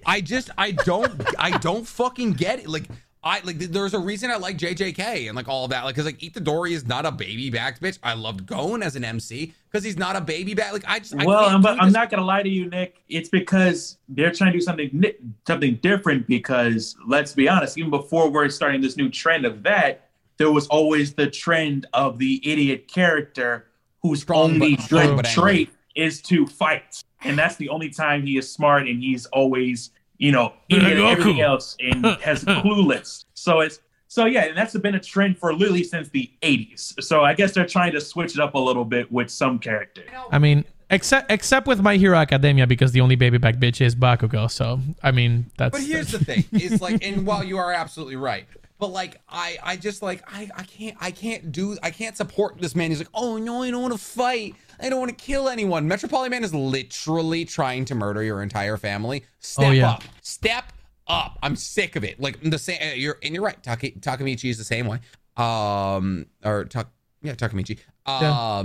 Speaker 3: I just I don't I don't fucking get it. Like I like there's a reason I like JJK and like all of that. Like cause like Itadori is not a baby backed bitch. I loved Gon as an MC because he's not a baby back. Like I just
Speaker 2: well, I'm I'm not gonna lie to you, Nick. It's because they're trying to do something something different. Because let's be honest, even before we're starting this new trend of that, there was always the trend of the idiot character whose
Speaker 3: Strong
Speaker 2: only
Speaker 3: but- strong
Speaker 2: good
Speaker 3: angry.
Speaker 2: trait is to fight, and that's the only time he is smart, and he's always you know idiot at everything else and has clueless. So it's so yeah, and that's been a trend for literally since the 80s. So I guess they're trying to switch it up a little bit with some characters.
Speaker 4: I mean, except except with My Hero Academia because the only baby back bitch is Bakugo. So I mean, that's
Speaker 3: But here's the thing: is like, and while you are absolutely right, but like, I, I just like, I, I can't, I can't do, I can't support this man. He's like, oh no, I don't want to fight. I don't want to kill anyone. Metropolitan Man is literally trying to murder your entire family. Step
Speaker 4: Oh, yeah.
Speaker 3: up, step up. I'm sick of it. Like the same. uh, You're and you're right. Taka, Takemichi is the same way. Um, or Tak, yeah, Takemichi.
Speaker 4: Yeah.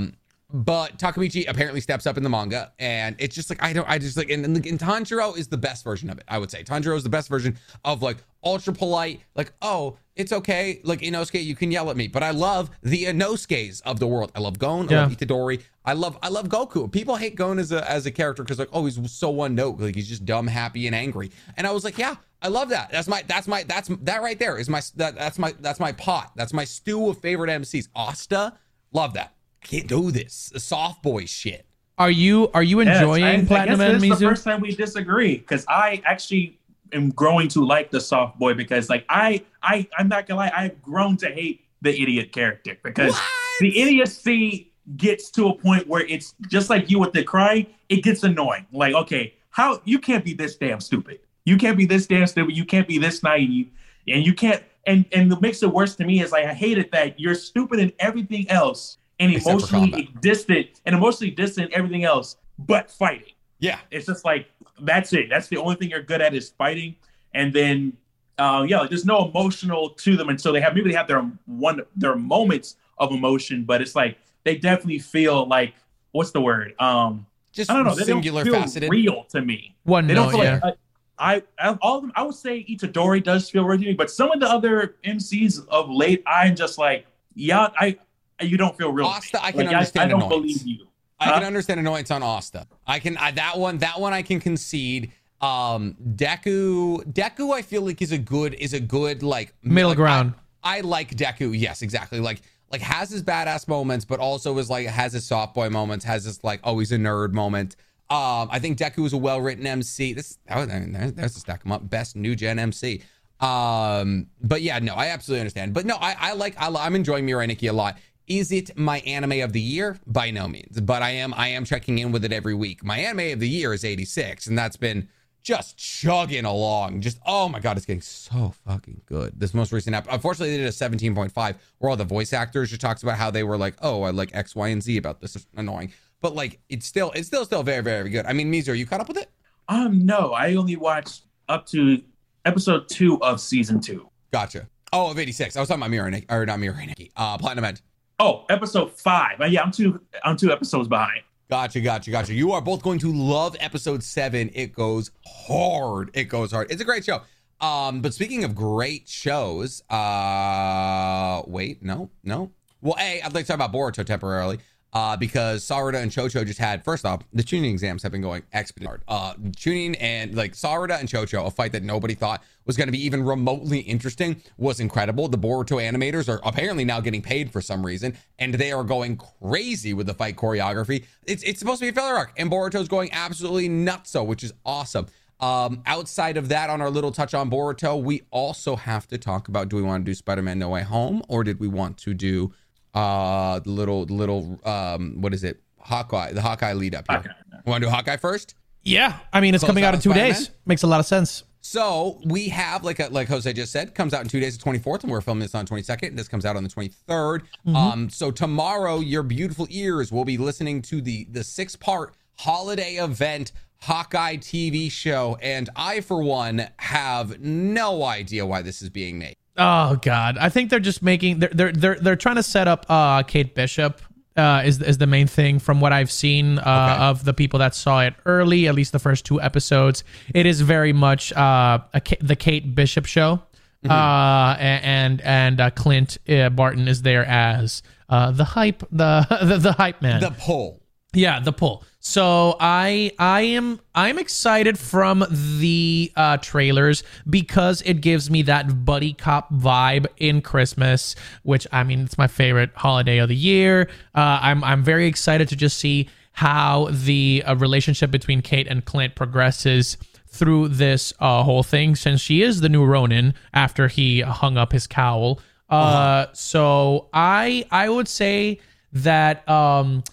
Speaker 3: But Takemichi apparently steps up in the manga, and it's just like I don't, I just like, and, and, and Tanjiro is the best version of it. I would say Tanjiro is the best version of like ultra polite, like oh, it's okay, like Inosuke, you can yell at me, but I love the Inosuke's of the world. I love Gon, I love Itadori, I love, I love Goku. People hate Gon as a as a character because like oh, he's so one note, like he's just dumb, happy, and angry. And I was like, yeah, I love that. That's my, that's my, that's that right there is my that, that's my that's my pot. That's my stew of favorite MCs. Asta, love that. I can't do this. The soft boy shit.
Speaker 4: are you are you enjoying
Speaker 2: I, I
Speaker 4: Platinum
Speaker 2: guess
Speaker 4: and
Speaker 2: this is the first time we disagree because I actually am growing to like the soft boy because like I I I'm not gonna lie I've grown to hate the idiot character because
Speaker 3: What?
Speaker 2: the idiocy gets to a point where it's just like you with the crying it gets annoying like okay how you can't be this damn stupid you can't be this damn stupid you can't be this naive and you can't and and what makes it worse to me is like I hated that you're stupid in everything else and
Speaker 3: Except
Speaker 2: emotionally distant and emotionally distant everything else but fighting
Speaker 3: Yeah.
Speaker 2: it's just like that's it. That's the only thing you're good at is fighting. And then, uh, yeah, like there's no emotional to them until they have maybe they have their one their moments of emotion, but it's like they definitely feel like what's the word? Um,
Speaker 3: Just
Speaker 2: I don't know. They
Speaker 3: singular
Speaker 2: don't feel
Speaker 3: faceted.
Speaker 2: real to me.
Speaker 4: One
Speaker 2: They don't
Speaker 4: note,
Speaker 2: feel
Speaker 4: yeah.
Speaker 2: like I, I all of them. I would say Itadori does feel real to me, but some of the other MCs of late, I'm just like, yeah, I you don't feel real. to.
Speaker 3: Asta, I can
Speaker 2: Like,
Speaker 3: understand
Speaker 2: I, don't
Speaker 3: annoyance.
Speaker 2: believe you.
Speaker 3: I can understand annoyance on Asta. I can I, that one that one I can concede. Um, Deku, Deku, I feel like is a good is a good like
Speaker 4: Middle
Speaker 3: like,
Speaker 4: ground.
Speaker 3: I, I like Deku. Yes, exactly. Like like has his badass moments, but also is like has his soft boy moments. Has his like oh he's a nerd moment. Um, I think Deku is a well written MC. This oh, I mean, there's, there's a stack him up best new gen MC. Um, but yeah, no, I absolutely understand. But no, I, I like I, I'm enjoying Mirai Nikki a lot. Is it my anime of the year? By no means, but I am I am checking in with it every week. My anime of the year is 86, and that's been just chugging along. Just oh my god, it's getting so fucking good. This most recent app, unfortunately, they did a 17.5 where all the voice actors just talks about how they were like, oh, I like X, Y, and Z about this. It's annoying, but like it's still it's still still very very good. I mean, Mizu, are you caught up with it?
Speaker 2: Um, no, I only watched up to episode two of season two.
Speaker 3: Gotcha. Oh, of 86. I was talking about Nikki, or not Mirai Nikki. Uh, Platinum End.
Speaker 2: Oh, episode five. Uh, yeah, I'm two. I'm two episodes behind.
Speaker 3: Gotcha, gotcha, gotcha. You are both going to love episode seven. It goes hard. It goes hard. It's a great show. Um, but speaking of great shows, uh, wait, no, no. Well, a, I'd like to talk about Boruto temporarily. Uh, because Sarada and Chocho just had first off the chunin exams have been going hard. Uh, chunin and like Sarada and Chocho, a fight that nobody thought was going to be even remotely interesting, was incredible. The Boruto animators are apparently now getting paid for some reason, and they are going crazy with the fight choreography. It's it's supposed to be a filler arc, and Boruto's going absolutely nuts, so which is awesome. Um, outside of that, on our little touch on Boruto, we also have to talk about: Do we want to do Spider-Man No Way Home, or did we want to do uh the little the little um what is it hawkeye the hawkeye lead up here
Speaker 2: Hawkeye.
Speaker 3: want to do hawkeye first
Speaker 4: Yeah, I mean it's
Speaker 3: Close
Speaker 4: coming
Speaker 3: out
Speaker 4: out in two
Speaker 3: Spider-Man?
Speaker 4: days. Makes a lot of sense.
Speaker 3: so we have like a, like jose just said comes out in two days the 24th and we're filming this on 22nd this comes out on the 23rd um so tomorrow your beautiful ears will be listening to the the six part holiday event hawkeye tv show and i for one have no idea why this is being made
Speaker 4: Oh God, I think they're just making they're they're they're, they're trying to set up uh Kate Bishop. Uh, is is the main thing from what I've seen uh,
Speaker 3: Okay.
Speaker 4: of the people that saw it early, at least the first two episodes. It is very much uh, a, the Kate Bishop show,
Speaker 3: Mm-hmm.
Speaker 4: uh, and and uh, Clint uh, Barton is there as uh, the hype the, the the hype man.
Speaker 3: the poll
Speaker 4: Yeah, the pull. So I I am I'm excited from the uh, trailers because it gives me that buddy cop vibe in Christmas, which I mean it's my favorite holiday of the year. Uh, I'm I'm very excited to just see how the uh, relationship between Kate and Clint progresses through this uh, whole thing since she is the new Ronin after he hung up his cowl. Uh, so I I would say that um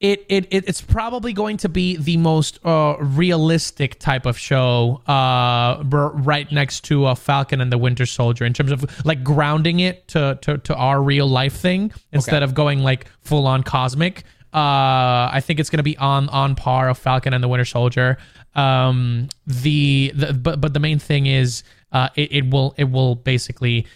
Speaker 4: it, it, it it's probably going to be the most uh, realistic type of show uh right next to uh, Falcon and the Winter Soldier in terms of like grounding it to to, to our real life thing instead of going like full on cosmic. Uh I think it's going to be on on par of Falcon and the Winter Soldier. Um the, the but but the main thing is uh it, it will it will basically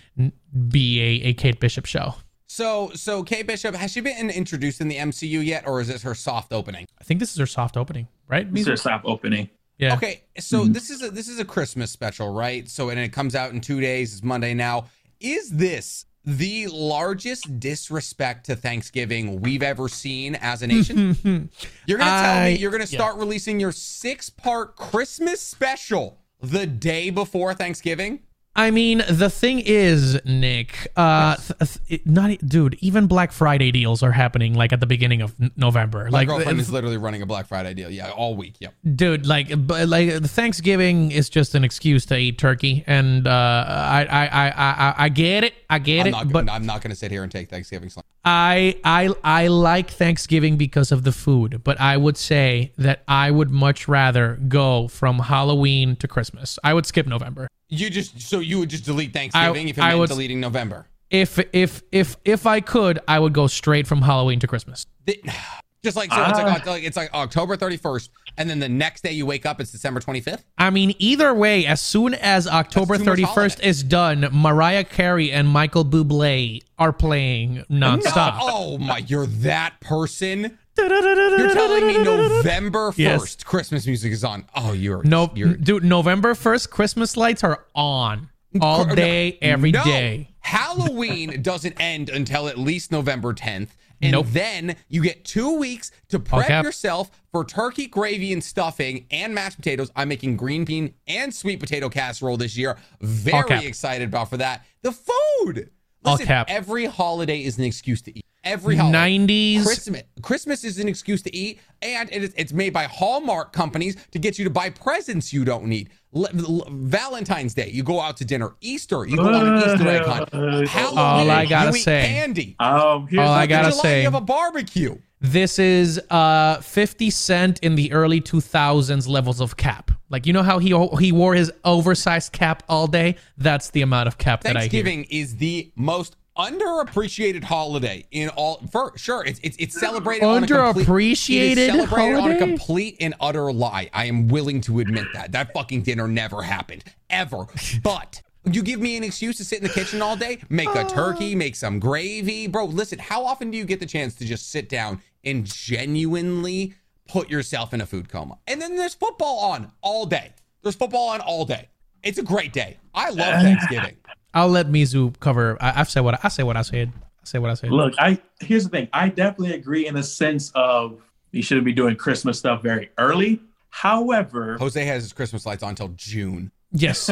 Speaker 4: be a, a Kate Bishop show
Speaker 3: So, so Kate Bishop has she been introduced in the MCU yet, or is this her soft opening?
Speaker 4: I think this is her soft opening right
Speaker 2: This is soft opening.
Speaker 4: yeah
Speaker 3: Okay, so mm-hmm. this is a this is a Christmas special, right? So, and it comes out in two days. It's Monday now. Is this the largest disrespect to Thanksgiving we've ever seen as a nation? you're gonna tell
Speaker 4: I-
Speaker 3: me you're gonna start releasing your six part Christmas special the day before Thanksgiving?
Speaker 4: I mean, the thing is, Nick, uh, th- th- not dude. Even Black Friday deals are happening like at the beginning of N- November.
Speaker 3: My
Speaker 4: like,
Speaker 3: girlfriend is literally running a Black Friday deal. Yeah, all week. Yep.
Speaker 4: dude, like, but like Thanksgiving is just an excuse to eat turkey, and uh, I, I, I, I, I get it, I get
Speaker 3: I'm
Speaker 4: it,
Speaker 3: not.
Speaker 4: but
Speaker 3: I'm not going to sit here and take Thanksgiving. slang.
Speaker 4: I I I like Thanksgiving because of the food, but I would say that I would much rather go from Halloween to Christmas. I would skip November.
Speaker 3: You just so you would just delete Thanksgiving if it
Speaker 4: I
Speaker 3: meant
Speaker 4: would-
Speaker 3: deleting November.
Speaker 4: If if if if I could, I would go straight from Halloween to Christmas.
Speaker 3: The- just like so, it's like ah. uh, like it's like October 31st, and then the next day you wake up, it's December 25th.
Speaker 4: I mean, either way, as soon as October 31st is done, Mariah Carey and Michael Bublé are playing nonstop.
Speaker 3: Oh my, you're that person. You're telling me November 1st,
Speaker 4: Yes.
Speaker 3: Christmas music is on. Oh, you're
Speaker 4: No,
Speaker 3: You're,
Speaker 4: dude, November 1st, Christmas lights are on all day, every day.
Speaker 3: no. Halloween doesn't end until at least November 10th. And
Speaker 4: Nope.
Speaker 3: then you get two weeks to prep
Speaker 4: cap.
Speaker 3: yourself for turkey gravy and stuffing and mashed potatoes. I'm making green bean and sweet potato casserole this year. Very
Speaker 4: cap.
Speaker 3: excited about for that. The food.
Speaker 4: All
Speaker 3: Listen,
Speaker 4: cap.
Speaker 3: every holiday is an excuse to eat. Every holiday.
Speaker 4: 90s.
Speaker 3: Christmas. Christmas is an excuse to eat, and it is, it's made by Hallmark companies to get you to buy presents you don't need. L- L- Valentine's Day, you go out to dinner. Easter, you go on an Easter egg hunt. Halloween,
Speaker 4: All I gotta
Speaker 3: you eat
Speaker 4: say-
Speaker 3: candy.
Speaker 2: Um, here's
Speaker 4: All I gotta
Speaker 3: July,
Speaker 4: say-
Speaker 3: you have a barbecue.
Speaker 4: This is uh 50 Cent in the early 2000s levels of cap. Like you know how he he wore his oversized cap all day? That's the amount of cap that I.
Speaker 3: Thanksgiving is the most underappreciated holiday in all. For sure, it's it's, it's celebrated on a complete,
Speaker 4: Underappreciated
Speaker 3: celebrated on a complete and utter lie. I am willing to admit that that fucking dinner never happened ever. But you give me an excuse to sit in the kitchen all day, make a turkey, uh. make some gravy, bro. Listen, how often do you get the chance to just sit down and genuinely put yourself in a food coma? And then there's football on all day. There's football on all day. It's a great day. I love Thanksgiving.
Speaker 4: I'll let Mizu cover. I, I've said what I, I say. What I said. I say what I said.
Speaker 2: Look, I here's the thing. I definitely agree in the sense of you shouldn't be doing Christmas stuff very early. However,
Speaker 3: Jose has his Christmas lights on until June.
Speaker 4: Yes.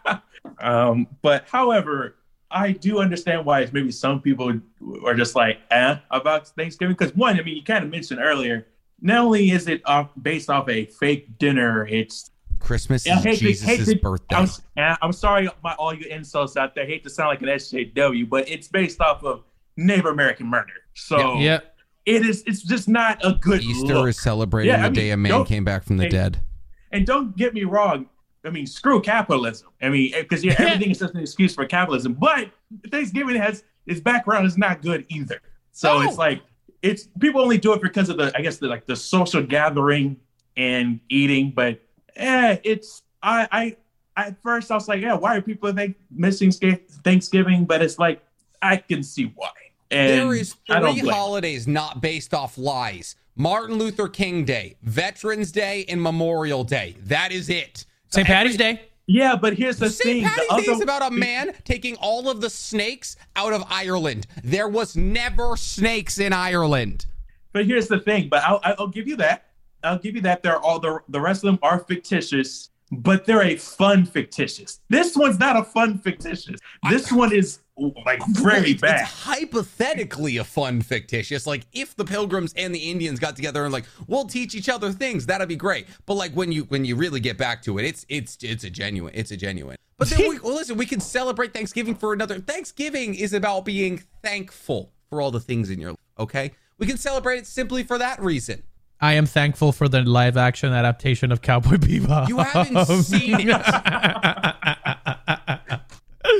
Speaker 2: um, but however, I do understand why maybe some people are just like eh about Thanksgiving because one, I mean, you kind of mentioned earlier. Not only is it off, based off a fake dinner, it's
Speaker 3: Christmas
Speaker 2: I
Speaker 3: is
Speaker 2: hate to- hate
Speaker 3: Jesus'
Speaker 2: to-
Speaker 3: birthday.
Speaker 2: I'm, I'm sorry, my all you insults out there. hate to sound like an SJW, but it's based off of Native American murder. So
Speaker 4: yeah.
Speaker 2: it is. It's just not a good
Speaker 3: Easter
Speaker 2: look.
Speaker 3: is celebrating
Speaker 2: Yeah, I
Speaker 3: the
Speaker 2: mean,
Speaker 3: day a man came back from the
Speaker 2: hey,
Speaker 3: dead.
Speaker 2: And don't get me wrong. I mean, screw capitalism. I mean, eh, because yeah, everything is just an excuse for capitalism. But Thanksgiving has its background is not good either. So
Speaker 3: No.
Speaker 2: it's like it's people only do it because of the I guess the like the social gathering and eating. But eh, it's I I at first I was like, yeah, why are people think missing sca- Thanksgiving? But it's like I can see why. And
Speaker 3: There is
Speaker 2: I don't
Speaker 3: three holidays not based off lies. Martin Luther King Day, Veterans Day, and Memorial Day. That is it.
Speaker 4: St. Patty's Day.
Speaker 2: Yeah, but here's the
Speaker 3: St.
Speaker 2: thing.
Speaker 3: Patty's
Speaker 2: the
Speaker 3: Day is about a man taking all of the snakes out of Ireland. There was never snakes in Ireland.
Speaker 2: But here's the thing. But I'll, I'll give you that. I'll give you that. They're all the the rest of them are fictitious, but they're a fun fictitious. This one's not a fun fictitious. This one is like very
Speaker 3: It's-
Speaker 2: bad.
Speaker 3: It's hypothetically a fun fictitious. Like if the pilgrims and the Indians got together and like we'll teach each other things, that'd be great. But like when you when you really get back to it, it's it's it's a genuine. It's a genuine. But then we well, listen, we can celebrate Thanksgiving for another. Thanksgiving is about being thankful for all the things in your life. Okay, we can celebrate it simply for that reason.
Speaker 4: I am thankful for the live action adaptation of Cowboy Bebop.
Speaker 3: You haven't seen it.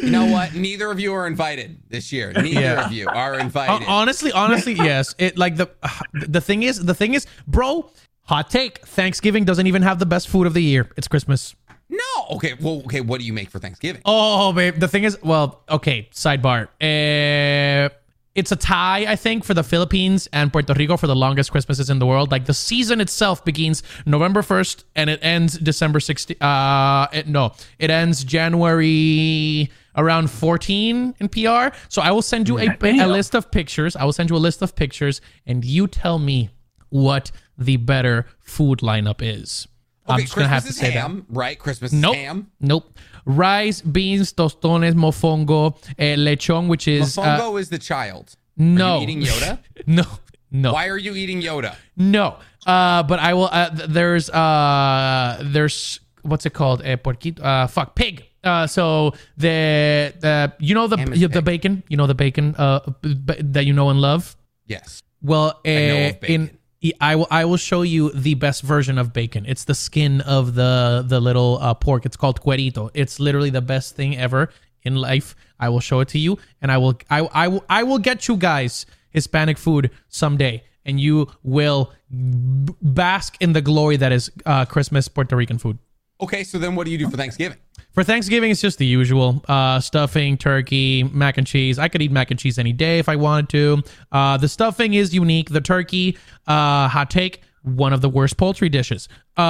Speaker 3: You know what? Neither of you are invited this year. Neither
Speaker 4: Yeah.
Speaker 3: of you are invited.
Speaker 4: honestly, honestly, yes. It like the the thing is, the thing is, bro. Hot take: Thanksgiving doesn't even have the best food of the year. It's Christmas.
Speaker 3: no. Okay. Well. Okay. What do you make for Thanksgiving?
Speaker 4: Oh, babe. The thing is, well, okay. Sidebar. Uh, it's a tie, I think, for the Philippines and Puerto Rico for the longest Christmases in the world. Like the season itself begins November first and it ends December 16. Uh, it, no, it ends January around 14 in PR. So I will send you a, a list of pictures. I will send you a list of pictures, and you tell me what the better food lineup is. I'm
Speaker 3: Okay,
Speaker 4: just gonna have to say that.
Speaker 3: ham, right? Christmas
Speaker 4: Nope.
Speaker 3: is ham.
Speaker 4: Nope. Rice, beans, tostones, mofongo, eh, lechon, which is uh,
Speaker 3: Mofongo is the child.
Speaker 4: no
Speaker 3: Are you eating Yoda?
Speaker 4: no, no,
Speaker 3: Why are you eating Yoda?
Speaker 4: no. Uh, but I will. Uh, th- there's uh, there's what's it called? A porquito. Uh, fuck pig. Uh, so the the you know the
Speaker 3: Ham
Speaker 4: the bacon. You know the bacon. Uh, b- b- that you know and love.
Speaker 3: Yes.
Speaker 4: Well, uh,
Speaker 3: know of bacon.
Speaker 4: in I will I will show you the best version of bacon. It's the skin of the the little uh, pork. It's called cuerito. It's literally the best thing ever in life. I will show it to you, and I will I I will I will get you guys Hispanic food someday, and you will b- bask in the glory that is uh, Christmas Puerto Rican food.
Speaker 3: Okay, so then what do you do for Thanksgiving?
Speaker 4: For Thanksgiving, it's just the usual uh, stuffing, turkey, mac and cheese. I could eat mac and cheese any day if I wanted to. Uh, the stuffing is unique. The turkey, uh, hot take, one of the worst poultry dishes. Um,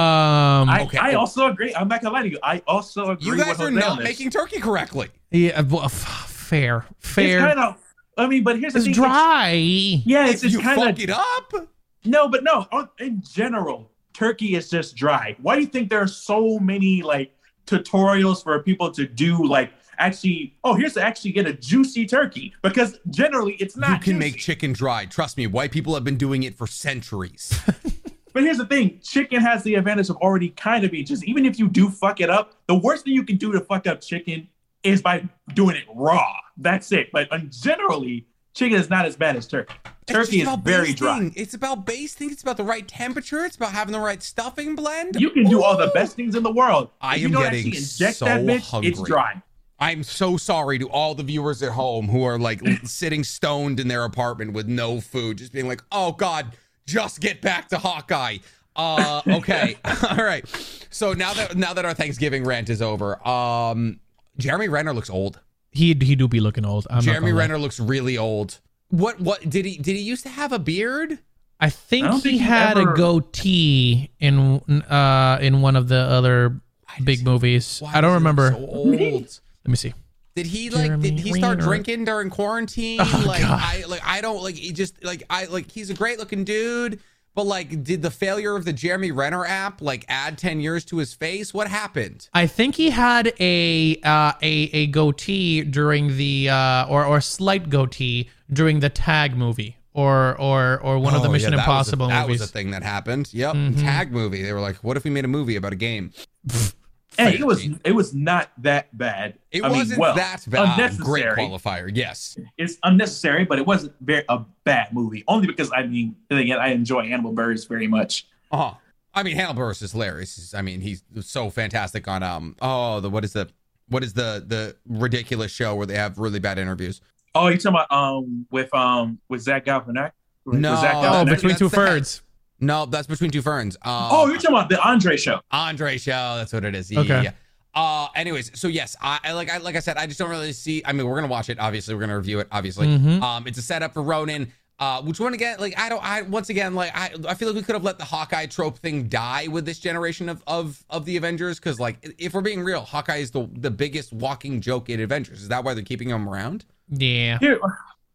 Speaker 2: I,
Speaker 3: Okay.
Speaker 2: I also agree. I'm not gonna lie to you. I also agree.
Speaker 3: You guys
Speaker 2: with
Speaker 3: are not
Speaker 2: this.
Speaker 3: making turkey correctly.
Speaker 4: yeah, well, f- fair.
Speaker 2: It's kind of. I mean, but here's the
Speaker 4: It's
Speaker 2: thing.
Speaker 4: dry.
Speaker 2: yeah, it's,
Speaker 3: if
Speaker 2: it's
Speaker 3: you
Speaker 2: kind
Speaker 3: fuck it up,
Speaker 2: no, but no. In general, turkey is just dry. Why do you think there are so many like tutorials for people to do like actually? Oh, here's to actually get a juicy turkey because generally it's not.
Speaker 3: you can
Speaker 2: juicy.
Speaker 3: make chicken dry. Trust me, white people have been doing it for centuries.
Speaker 2: But here's the thing: chicken has the advantage of already kind of being just. Even if you do fuck it up, the worst thing you can do to fuck up chicken is by doing it raw. That's it. But um, generally, chicken is not as bad as turkey. Turkey is very dry.
Speaker 3: It's about basting. It's about the right temperature. It's about having the right stuffing blend.
Speaker 2: You can do all the best things in the world.
Speaker 3: I
Speaker 2: if you
Speaker 3: am
Speaker 2: don't
Speaker 3: getting
Speaker 2: actually inject
Speaker 3: so
Speaker 2: that bitch,
Speaker 3: hungry.
Speaker 2: it's dry.
Speaker 3: I'm so sorry to all the viewers at home who are like sitting stoned in their apartment with no food, just being like, "Oh God, just get back to Hawkeye." Uh, okay, all right. So now that now that our Thanksgiving rant is over, um, Jeremy Renner looks old.
Speaker 4: He he do be looking old. I'm
Speaker 3: Jeremy
Speaker 4: gonna lie.
Speaker 3: Renner looks really old. What what did he did he used to have a beard?
Speaker 4: I think
Speaker 2: I
Speaker 4: he
Speaker 2: think he
Speaker 4: had
Speaker 2: ever-
Speaker 4: a goatee in uh in one of the other big movies.
Speaker 3: Why
Speaker 4: I don't
Speaker 3: does he look
Speaker 4: remember.
Speaker 3: So old.
Speaker 4: Let me see.
Speaker 3: Did he like?
Speaker 4: Jeremy
Speaker 3: did he start
Speaker 4: Renner.
Speaker 3: drinking during quarantine?
Speaker 4: Oh,
Speaker 3: like
Speaker 4: God.
Speaker 3: I like I don't like. He just like I like. He's a great looking dude, but like, did the failure of the Jeremy Renner app like add ten years to his face? What happened?
Speaker 4: I think he had a uh, a a goatee during the uh, or or slight goatee during the Tag movie or or or one of the
Speaker 3: Oh,
Speaker 4: Mission
Speaker 3: yeah, was a-
Speaker 4: Impossible
Speaker 3: that
Speaker 4: movies.
Speaker 3: That was a thing that happened. Yep,
Speaker 4: Mhm.
Speaker 3: tag movie. They were like, "What if we made a movie about a game?"
Speaker 2: Hey, it was it was not that bad.
Speaker 3: It
Speaker 2: I mean,
Speaker 3: wasn't
Speaker 2: well,
Speaker 3: that bad. Great qualifier. Yes.
Speaker 2: It's unnecessary, but it wasn't very a bad movie. Only because I mean, again, I enjoy Hannibal Buress very much.
Speaker 3: Uh huh. I mean, Hannibal Buress is hilarious. I mean, he's so fantastic on um. Oh, the what is the what is the the ridiculous show where they have really bad interviews?
Speaker 2: Oh, you talking about um with um with Zach Galifianakis? With- with
Speaker 3: No.
Speaker 2: Zach
Speaker 4: oh,
Speaker 3: that-
Speaker 4: between two
Speaker 3: that's the-
Speaker 4: ferns.
Speaker 3: No, that's between two ferns. Um,
Speaker 2: Oh, you're talking about the Andre show.
Speaker 3: Andre show. That's what it is. Yeah,
Speaker 4: Okay.
Speaker 3: yeah, yeah. Uh, anyways, so yes, I, I like I like I said, I just don't really see. I mean, we're gonna watch it. Obviously, we're gonna review it. Obviously,
Speaker 4: Mhm.
Speaker 3: um, it's a setup for Ronin. Uh, which one again? Like I don't. I once again like I. I feel like we could have let the Hawkeye trope thing die with this generation of of of the Avengers because like if we're being real, Hawkeye is the the biggest walking joke in Avengers. Is that why they're keeping him around?
Speaker 4: Yeah.
Speaker 2: Here,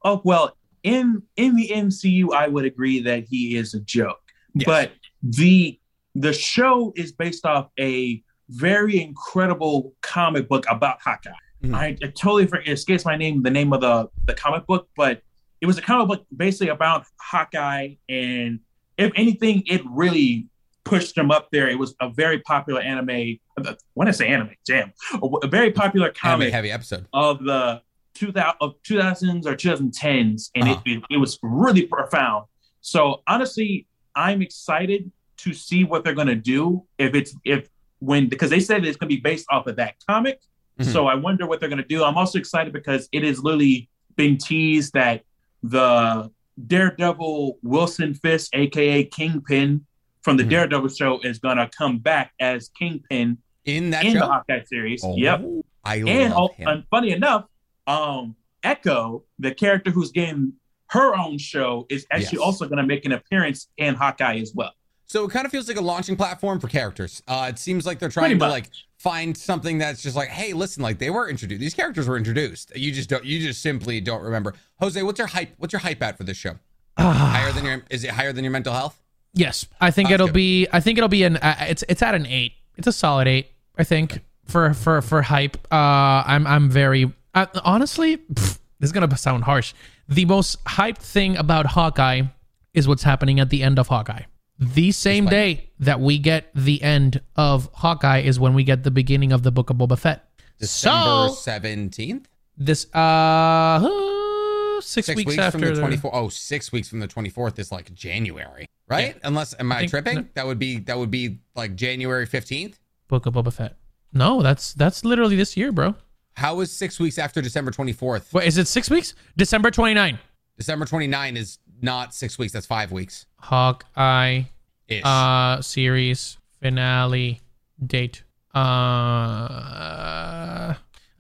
Speaker 2: oh well, in in the MCU, I would agree that he is a joke,
Speaker 3: Yes.
Speaker 2: but the the show is based off a very incredible comic book about Hawkeye.
Speaker 3: Mhm.
Speaker 2: I, I totally forget, it escapes my name, the name of the the comic book, but it was a comic book basically about Hawkeye, and if anything, it really pushed him up there. It was a very popular anime. When I say anime, damn, a, very popular comic
Speaker 3: heavy episode.
Speaker 2: of the 2000 of 2000s or 2010s and
Speaker 3: Uh-huh.
Speaker 2: it, it, it was really profound so honestly i'm excited to see what they're going to do if it's if when because they said it's going to be based off of that comic
Speaker 3: Mhm.
Speaker 2: so i wonder what they're going to do i'm also excited because it is literally been teased that the daredevil wilson fisk aka kingpin from the
Speaker 3: Mhm.
Speaker 2: daredevil show is going to come back as kingpin
Speaker 3: In that
Speaker 2: in
Speaker 3: show.
Speaker 2: the hawkeye series
Speaker 3: Oh,
Speaker 2: yep
Speaker 3: I
Speaker 2: and,
Speaker 3: love
Speaker 2: oh,
Speaker 3: him.
Speaker 2: and funny enough, um, Echo, the character who's getting her own show, is actually
Speaker 3: Yes.
Speaker 2: also going to make an appearance in Hawkeye as well.
Speaker 3: So it kind of feels like a launching platform for characters. Uh, it seems like they're trying to like find something that's just like, hey, listen, like they were introduced. These characters were introduced. You just don't. You just simply don't remember. Jose, what's your hype? What's your hype at for this show? higher than your? Is it higher than your mental health?
Speaker 4: Yes, I think
Speaker 3: Oh,
Speaker 4: it'll
Speaker 3: good.
Speaker 4: be. I think it'll be an. Uh, it's it's at an eight. It's a solid eight. I think for for for hype. Uh, I'm I'm very uh, honestly. pff, this is gonna sound harsh. The most hyped thing about Hawkeye is what's happening at the end of Hawkeye. The same day that we get the end of Hawkeye is when we get the beginning of the Book of Boba Fett.
Speaker 3: December
Speaker 4: So
Speaker 3: seventeenth.
Speaker 4: this uh six,
Speaker 3: Six
Speaker 4: weeks,
Speaker 3: weeks,
Speaker 4: after
Speaker 3: from the twenty fourth. Oh, six weeks from the twenty fourth is like January, right? Unless am I,
Speaker 4: think-
Speaker 3: tripping?
Speaker 4: no.
Speaker 3: That would be that would be like January fifteenth.
Speaker 4: Book of Boba Fett. No, that's that's literally this year, bro.
Speaker 3: How is six weeks after December 24th?
Speaker 4: Wait, is it? Six weeks? December twenty nine.
Speaker 3: December twenty nine is not six weeks. That's five weeks
Speaker 4: Hawkeye
Speaker 3: ish.
Speaker 4: uh series finale date. Uh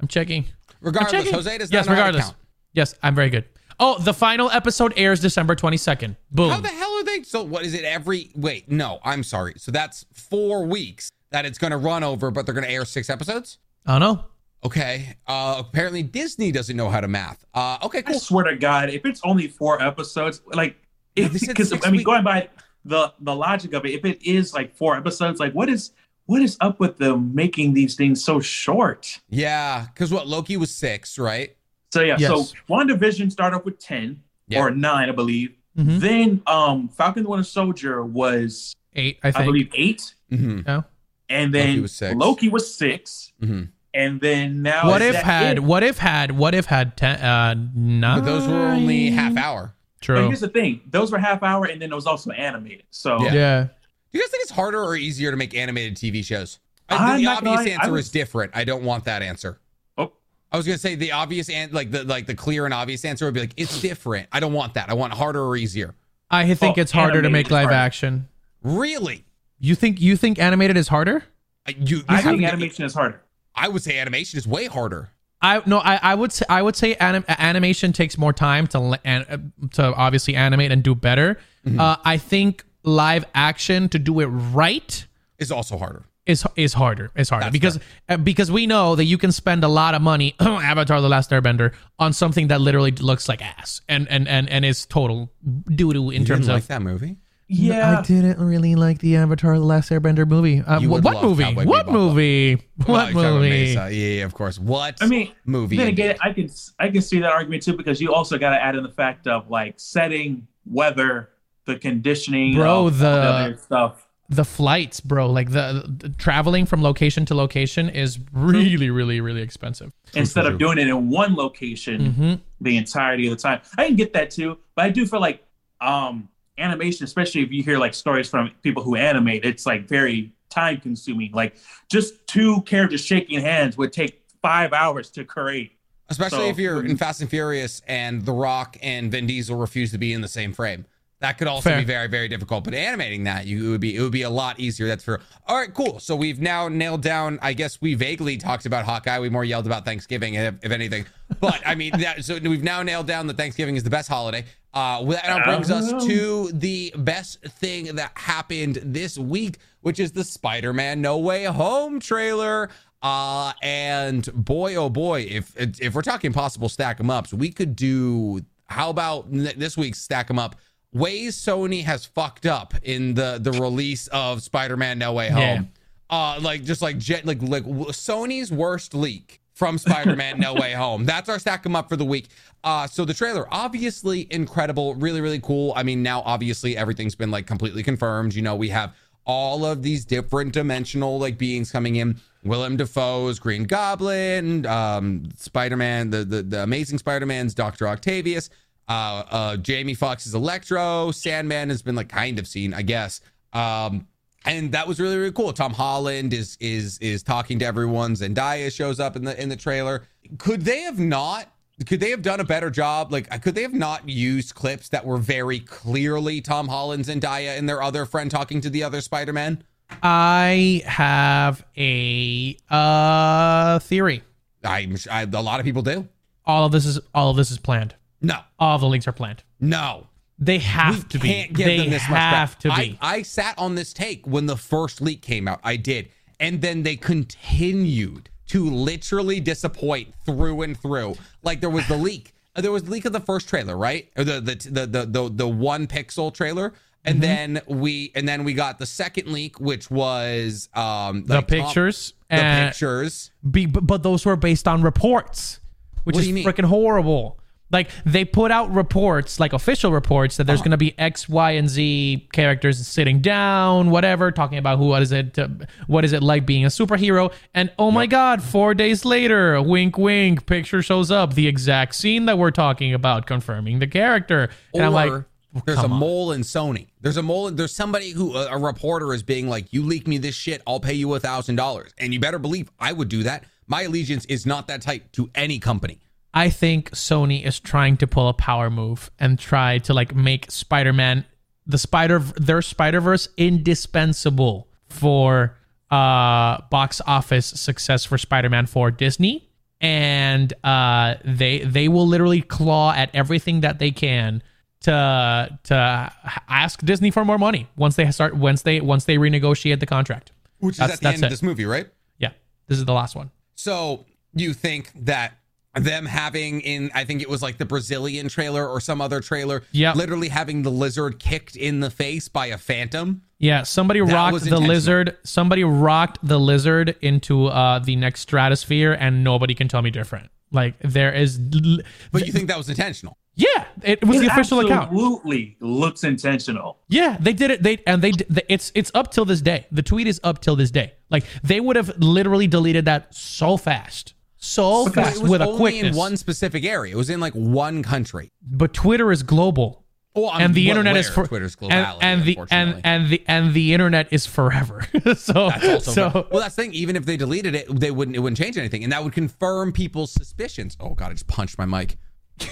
Speaker 4: I'm checking. I'm
Speaker 3: regardless,
Speaker 4: checking.
Speaker 3: Jose does
Speaker 4: yes,
Speaker 3: not
Speaker 4: regardless.
Speaker 3: how to count.
Speaker 4: Yes, I'm very good. Oh, the final episode airs December 22nd. Boom.
Speaker 3: How the hell are they? So what is it? Every wait, no, I'm sorry. So that's four weeks that it's going to run over, but they're going to air six episodes.
Speaker 4: I don't know.
Speaker 3: Okay. Uh, apparently Disney doesn't know how to math. Uh, okay,
Speaker 2: I swear to God, if it's only four episodes, like,
Speaker 3: Yeah, they said
Speaker 2: because
Speaker 3: six
Speaker 2: I mean,
Speaker 3: week-
Speaker 2: going by the the logic of it, if it is like four episodes, like, what is what is up with them making these things so short?
Speaker 3: Yeah, because what Loki was six, right?
Speaker 2: So yeah,
Speaker 4: Yes.
Speaker 2: so WandaVision started off with ten
Speaker 3: Yeah.
Speaker 2: or nine, I believe.
Speaker 4: Mhm.
Speaker 2: Then um Falcon the Winter Soldier was,
Speaker 4: Eight, I
Speaker 2: I, believe, eight,
Speaker 3: Mm-hmm.
Speaker 4: Yeah.
Speaker 2: and then
Speaker 3: Loki was six.
Speaker 2: Loki was six,
Speaker 3: Mm-hmm.
Speaker 2: And then now
Speaker 4: What
Speaker 2: is
Speaker 4: if had
Speaker 2: it?
Speaker 4: what if had what if had ten uh nine?
Speaker 3: But those were only half hour.
Speaker 4: True.
Speaker 2: But here's the thing: those were half hour, and then it was also animated. So
Speaker 3: Yeah.
Speaker 4: Yeah.
Speaker 3: Do you guys think it's harder or easier to make animated TV shows? I,
Speaker 2: I'm
Speaker 3: the
Speaker 2: not
Speaker 3: obvious
Speaker 2: lie,
Speaker 3: answer
Speaker 2: was-
Speaker 3: is different. I don't want that answer.
Speaker 2: Oh.
Speaker 3: I was gonna say the obvious and like the like the clear and obvious answer would be like it's different. I don't want that. I want harder or easier.
Speaker 4: I think
Speaker 2: Oh,
Speaker 4: it's harder to make live
Speaker 2: harder.
Speaker 4: action.
Speaker 3: Really?
Speaker 4: You think you think animated is harder?
Speaker 3: You, you
Speaker 2: I think
Speaker 3: haven't-
Speaker 2: animation is harder.
Speaker 3: I would say animation is way harder.
Speaker 4: I no, I, I would say I would say anim, animation takes more time to la- an, uh, to obviously animate and do better.
Speaker 3: Mm-hmm.
Speaker 4: Uh, I think live action to do it right
Speaker 3: Is also harder.
Speaker 4: is is harder. Is harder
Speaker 3: That's
Speaker 4: because uh, because we know that you can spend a lot of money, Avatar: The Last Airbender, on something that literally looks like ass and and and and is total doo doo in
Speaker 3: You
Speaker 4: terms of.
Speaker 3: like that movie?
Speaker 2: Yeah,
Speaker 4: I didn't really like the Avatar: The Last Airbender movie. Uh,
Speaker 3: You
Speaker 4: what what movie?
Speaker 3: Cowboy
Speaker 4: What
Speaker 3: Bebop.
Speaker 4: movie?
Speaker 3: Well,
Speaker 4: What
Speaker 3: you're
Speaker 4: movie?
Speaker 3: Yeah, yeah, of course. What?
Speaker 2: I mean,
Speaker 3: movie?
Speaker 2: Then again, I can I can see that argument too because you also got to add in the fact of like setting, weather, the conditioning,
Speaker 4: Bro,
Speaker 2: of
Speaker 4: the-
Speaker 2: stuff.
Speaker 4: the flights, bro, like the, the traveling from location to location is really, really, really expensive.
Speaker 2: Instead
Speaker 3: true.
Speaker 2: of doing it in one location
Speaker 4: hmm
Speaker 2: the entirety of the time, I can get that too. But I do feel like um animation, especially if you hear like stories from people who animate, it's like very time consuming. Like just two characters shaking hands would take five hours to create.
Speaker 3: Especially
Speaker 2: So-
Speaker 3: if you're in Fast and Furious and The Rock and Vin Diesel refuse to be in the same frame. That could also
Speaker 4: Fair.
Speaker 3: be very, very difficult. But animating that, you it would be it would be a lot easier. That's for all right, cool. So we've now nailed down. I guess we vaguely talked about Hawkeye. We more yelled about Thanksgiving, if, if anything. But I mean, that, so we've now nailed down that Thanksgiving is the best holiday. Uh, that brings us to the best thing that happened this week, which is the Spider-Man No Way Home trailer. Uh, and boy, oh boy, if if we're talking possible stack stack 'em ups, we could do. How about this week's stack 'em up? Ways Sony has fucked up in the the release of Spider-Man No Way Home. Uh, like just like jet like like Sony's worst leak from Spider-Man No Way Home. That's our stack 'em up for the week. Uh, so the trailer obviously incredible, really really cool. I mean, now obviously everything's been like completely confirmed. You know, we have all of these different dimensional like beings coming in. Willem Dafoe's Green Goblin, um, Spider-Man, the, the the Amazing Spider-Man's Doctor Octavius, uh, uh, Jamie Foxx's Electro, Sandman has been like kind of seen, I guess. Um, and that was really really cool. Tom Holland is is is talking to everyone. Zendaya shows up in the in the trailer. Could they have not? Could they have done a better job? Like, could they have not used clips that were very clearly Tom Holland, Zendaya, and their other friend talking to the other Spider-Man?
Speaker 4: I have a uh theory.
Speaker 3: I'm I, a lot of people do.
Speaker 4: All of this is all of this is planned.
Speaker 3: No,
Speaker 4: All the leaks are planned.
Speaker 3: no,
Speaker 4: They have
Speaker 3: we
Speaker 4: to be.
Speaker 3: can't give
Speaker 4: they
Speaker 3: them this much
Speaker 4: have
Speaker 3: back.
Speaker 4: to
Speaker 3: I,
Speaker 4: be.
Speaker 3: I sat on this take when the first leak came out. I did, and then they continued to literally disappoint through and through. Like there was the leak. Uh, There was the leak of the first trailer, right? Or the the the the the, the one pixel trailer. And
Speaker 4: Mm-hmm.
Speaker 3: then we and then we got the second leak, which was um
Speaker 4: the
Speaker 3: like Tom-
Speaker 4: pictures
Speaker 3: the
Speaker 4: and
Speaker 3: pictures.
Speaker 4: be, but those were based on reports, which
Speaker 3: What
Speaker 4: is
Speaker 3: do you mean?
Speaker 4: freaking horrible. Like they put out reports, like official reports, that
Speaker 3: Uh-huh.
Speaker 4: there's going to be X, Y, and Z characters sitting down, whatever, talking about who what is it, uh, what is it like being a superhero, and oh my god, four days later, wink, wink, picture shows up, the exact scene that we're talking about, confirming the character, and I'm like,
Speaker 3: there's a
Speaker 4: on.
Speaker 3: mole in Sony. There's a mole. In, There's somebody who a, a reporter is being like, "You leak me this shit, I'll pay you a thousand dollars." And you better believe I would do that. My allegiance is not that tight to any company.
Speaker 4: I think Sony is trying to pull a power move and try to like make Spider-Man the Spider their Spider-Verse indispensable for uh box office success for Spider-Man for Disney and uh they they will literally claw at everything that they can to to ask Disney for more money once they start once they once they renegotiate the contract.
Speaker 3: Which is at the
Speaker 4: that's
Speaker 3: end of this movie, right?
Speaker 4: Yeah. This is the last one.
Speaker 3: So you think that them having in I think it was like the Brazilian trailer or some other trailer,
Speaker 4: Yeah.
Speaker 3: literally having the lizard kicked in the face by a phantom.
Speaker 4: Yeah, somebody
Speaker 3: was
Speaker 4: rocked the lizard. Somebody rocked the lizard into uh, the next stratosphere, and nobody can tell me different. Like there is, l-
Speaker 3: But you think that was intentional?
Speaker 4: yeah, it was the
Speaker 2: It
Speaker 4: official account.
Speaker 2: Absolutely looks intentional.
Speaker 4: Yeah, they did it. They and they, d- it's it's up till this day. The tweet is up till this day. Like they would have literally deleted that so fast, so
Speaker 3: Because
Speaker 4: fast
Speaker 3: it was
Speaker 4: with a quickness.
Speaker 3: in one specific area. It was in like one country.
Speaker 4: but Twitter is global.
Speaker 3: Well, I'm
Speaker 4: and the
Speaker 3: well
Speaker 4: internet is
Speaker 3: aware
Speaker 4: for
Speaker 3: Twitter's
Speaker 4: and,
Speaker 3: globality,
Speaker 4: and the and and the and the internet is forever. so
Speaker 3: That's also
Speaker 4: so
Speaker 3: well, that's the thing. Even if they deleted it, they wouldn't. It wouldn't change anything, and that would confirm people's suspicions. Oh god, I just punched my mic.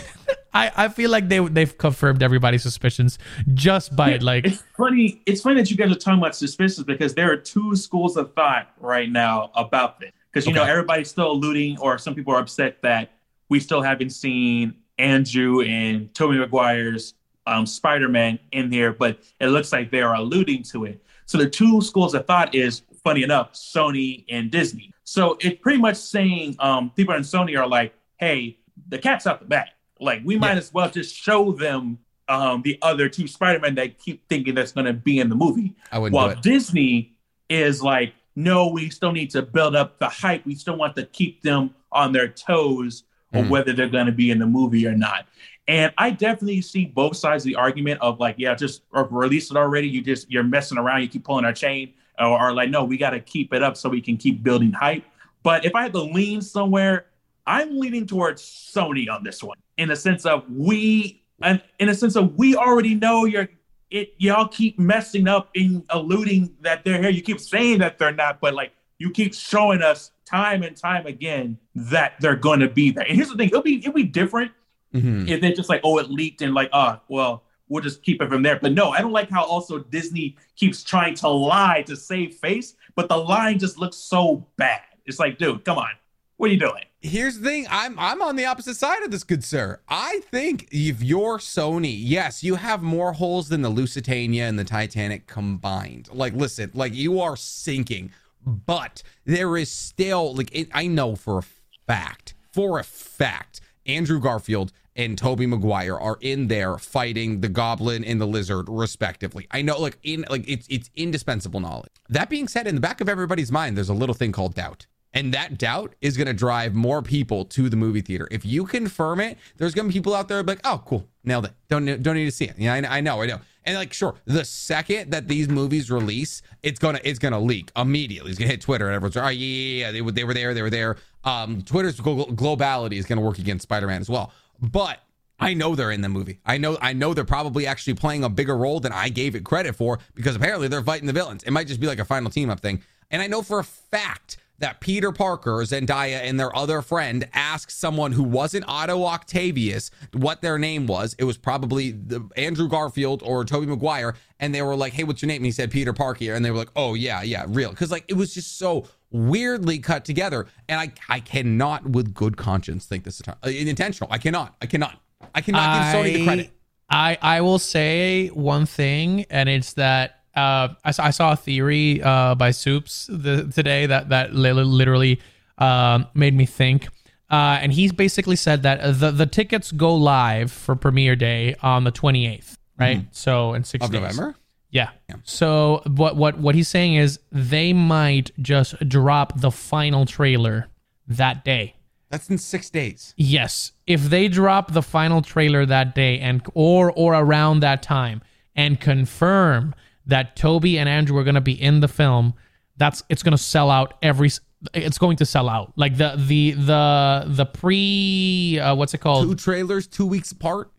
Speaker 4: I, I feel like they they've confirmed everybody's suspicions just by like
Speaker 2: It's funny. It's funny that you guys are talking about suspicions because there are two schools of thought right now about this. Because you know everybody's still alluding, or some people are upset that we still haven't seen Andrew and Tobey Maguire's um, Spider-Man in here, but it looks like they are alluding to it. So the two schools of thought is funny enough, Sony and Disney. So it's pretty much saying um, people in Sony are like, "Hey, the cat's out the bag. Like we might
Speaker 3: Yeah.
Speaker 2: as well just show them um, the other two Spider-Man that keep thinking that's going to be in the movie."
Speaker 3: I wouldn't
Speaker 2: While. Disney is like, "No, we still need to build up the hype. We still want to keep them on their toes, or
Speaker 3: Mhm.
Speaker 2: whether they're going to be in the movie or not." And I definitely see both sides of the argument of like, yeah, just or release it already. You just you're messing around. You keep pulling our chain, or, or like, no, we got to keep it up so we can keep building hype. But if I had to lean somewhere, I'm leaning towards Sony on this one, in a sense of we, and in a sense of we already know you're. It y'all keep messing up in alluding that they're here. You keep saying that they're not, but like you keep showing us time and time again that they're going to be there. And here's the thing: it'll be it'll be different
Speaker 3: Mhm.
Speaker 2: if they're just like, oh, it leaked and like, ah, well, we'll just keep it from there. But no, I don't like how also Disney keeps trying to lie to save face, but the line just looks so bad. It's like, dude, come on, what are you doing?
Speaker 3: Here's the thing. I'm I'm on the opposite side of this, good sir. I think if you're Sony, yes, you have more holes than the Lusitania and the Titanic combined. Like, listen, like you are sinking, but there is still like it, I know for a fact, for a fact, Andrew Garfield and Tobey Maguire are in there fighting the goblin and the lizard respectively. I know like in like it's it's indispensable knowledge. That being said, in the back of everybody's mind, there's a little thing called doubt. And that doubt is going to drive more people to the movie theater. If you confirm it, there's going to be people out there like, "Oh, cool, nailed it. Don't don't need to see it." Yeah, I, I know, I know. And like, sure, the second that these movies release, it's gonna it's gonna leak immediately. It's gonna hit Twitter, and everyone's like, "Oh yeah, yeah, yeah, they were they were there, they were there." Um, Twitter's glo- globality is gonna work against Spider-Man as well. But I know they're in the movie. I know I know they're probably actually playing a bigger role than I gave it credit for because apparently they're fighting the villains. It might just be like a final team up thing. And I know for a fact that Peter Parker, Zendaya, and their other friend asked someone who wasn't Otto Octavius what their name was. It was probably the Andrew Garfield or Tobey Maguire, and they were like, "Hey, what's your name?" And he said Peter Parker, and they were like, "Oh yeah, yeah, real," because like it was just so weirdly cut together, and I I cannot with good conscience think this is uh, intentional. I cannot. I cannot. I cannot give Sony the credit.
Speaker 4: I I will say one thing, and it's that uh, I, saw, I saw a theory uh, by Soups the, today that that li- literally um, made me think. Uh, and he's basically said that the the tickets go live for premiere day on the 28th, right? So in six
Speaker 3: Of
Speaker 4: days.
Speaker 3: November?
Speaker 4: Yeah. So what what what he's saying is they might just drop the final trailer that day.
Speaker 3: That's in six days.
Speaker 4: Yes, if they drop the final trailer that day and or or around that time and confirm that Tobey and Andrew are going to be in the film, that's it's going to sell out every it's going to sell out. Like the the the the pre uh, what's it called?
Speaker 3: Two trailers, two weeks apart.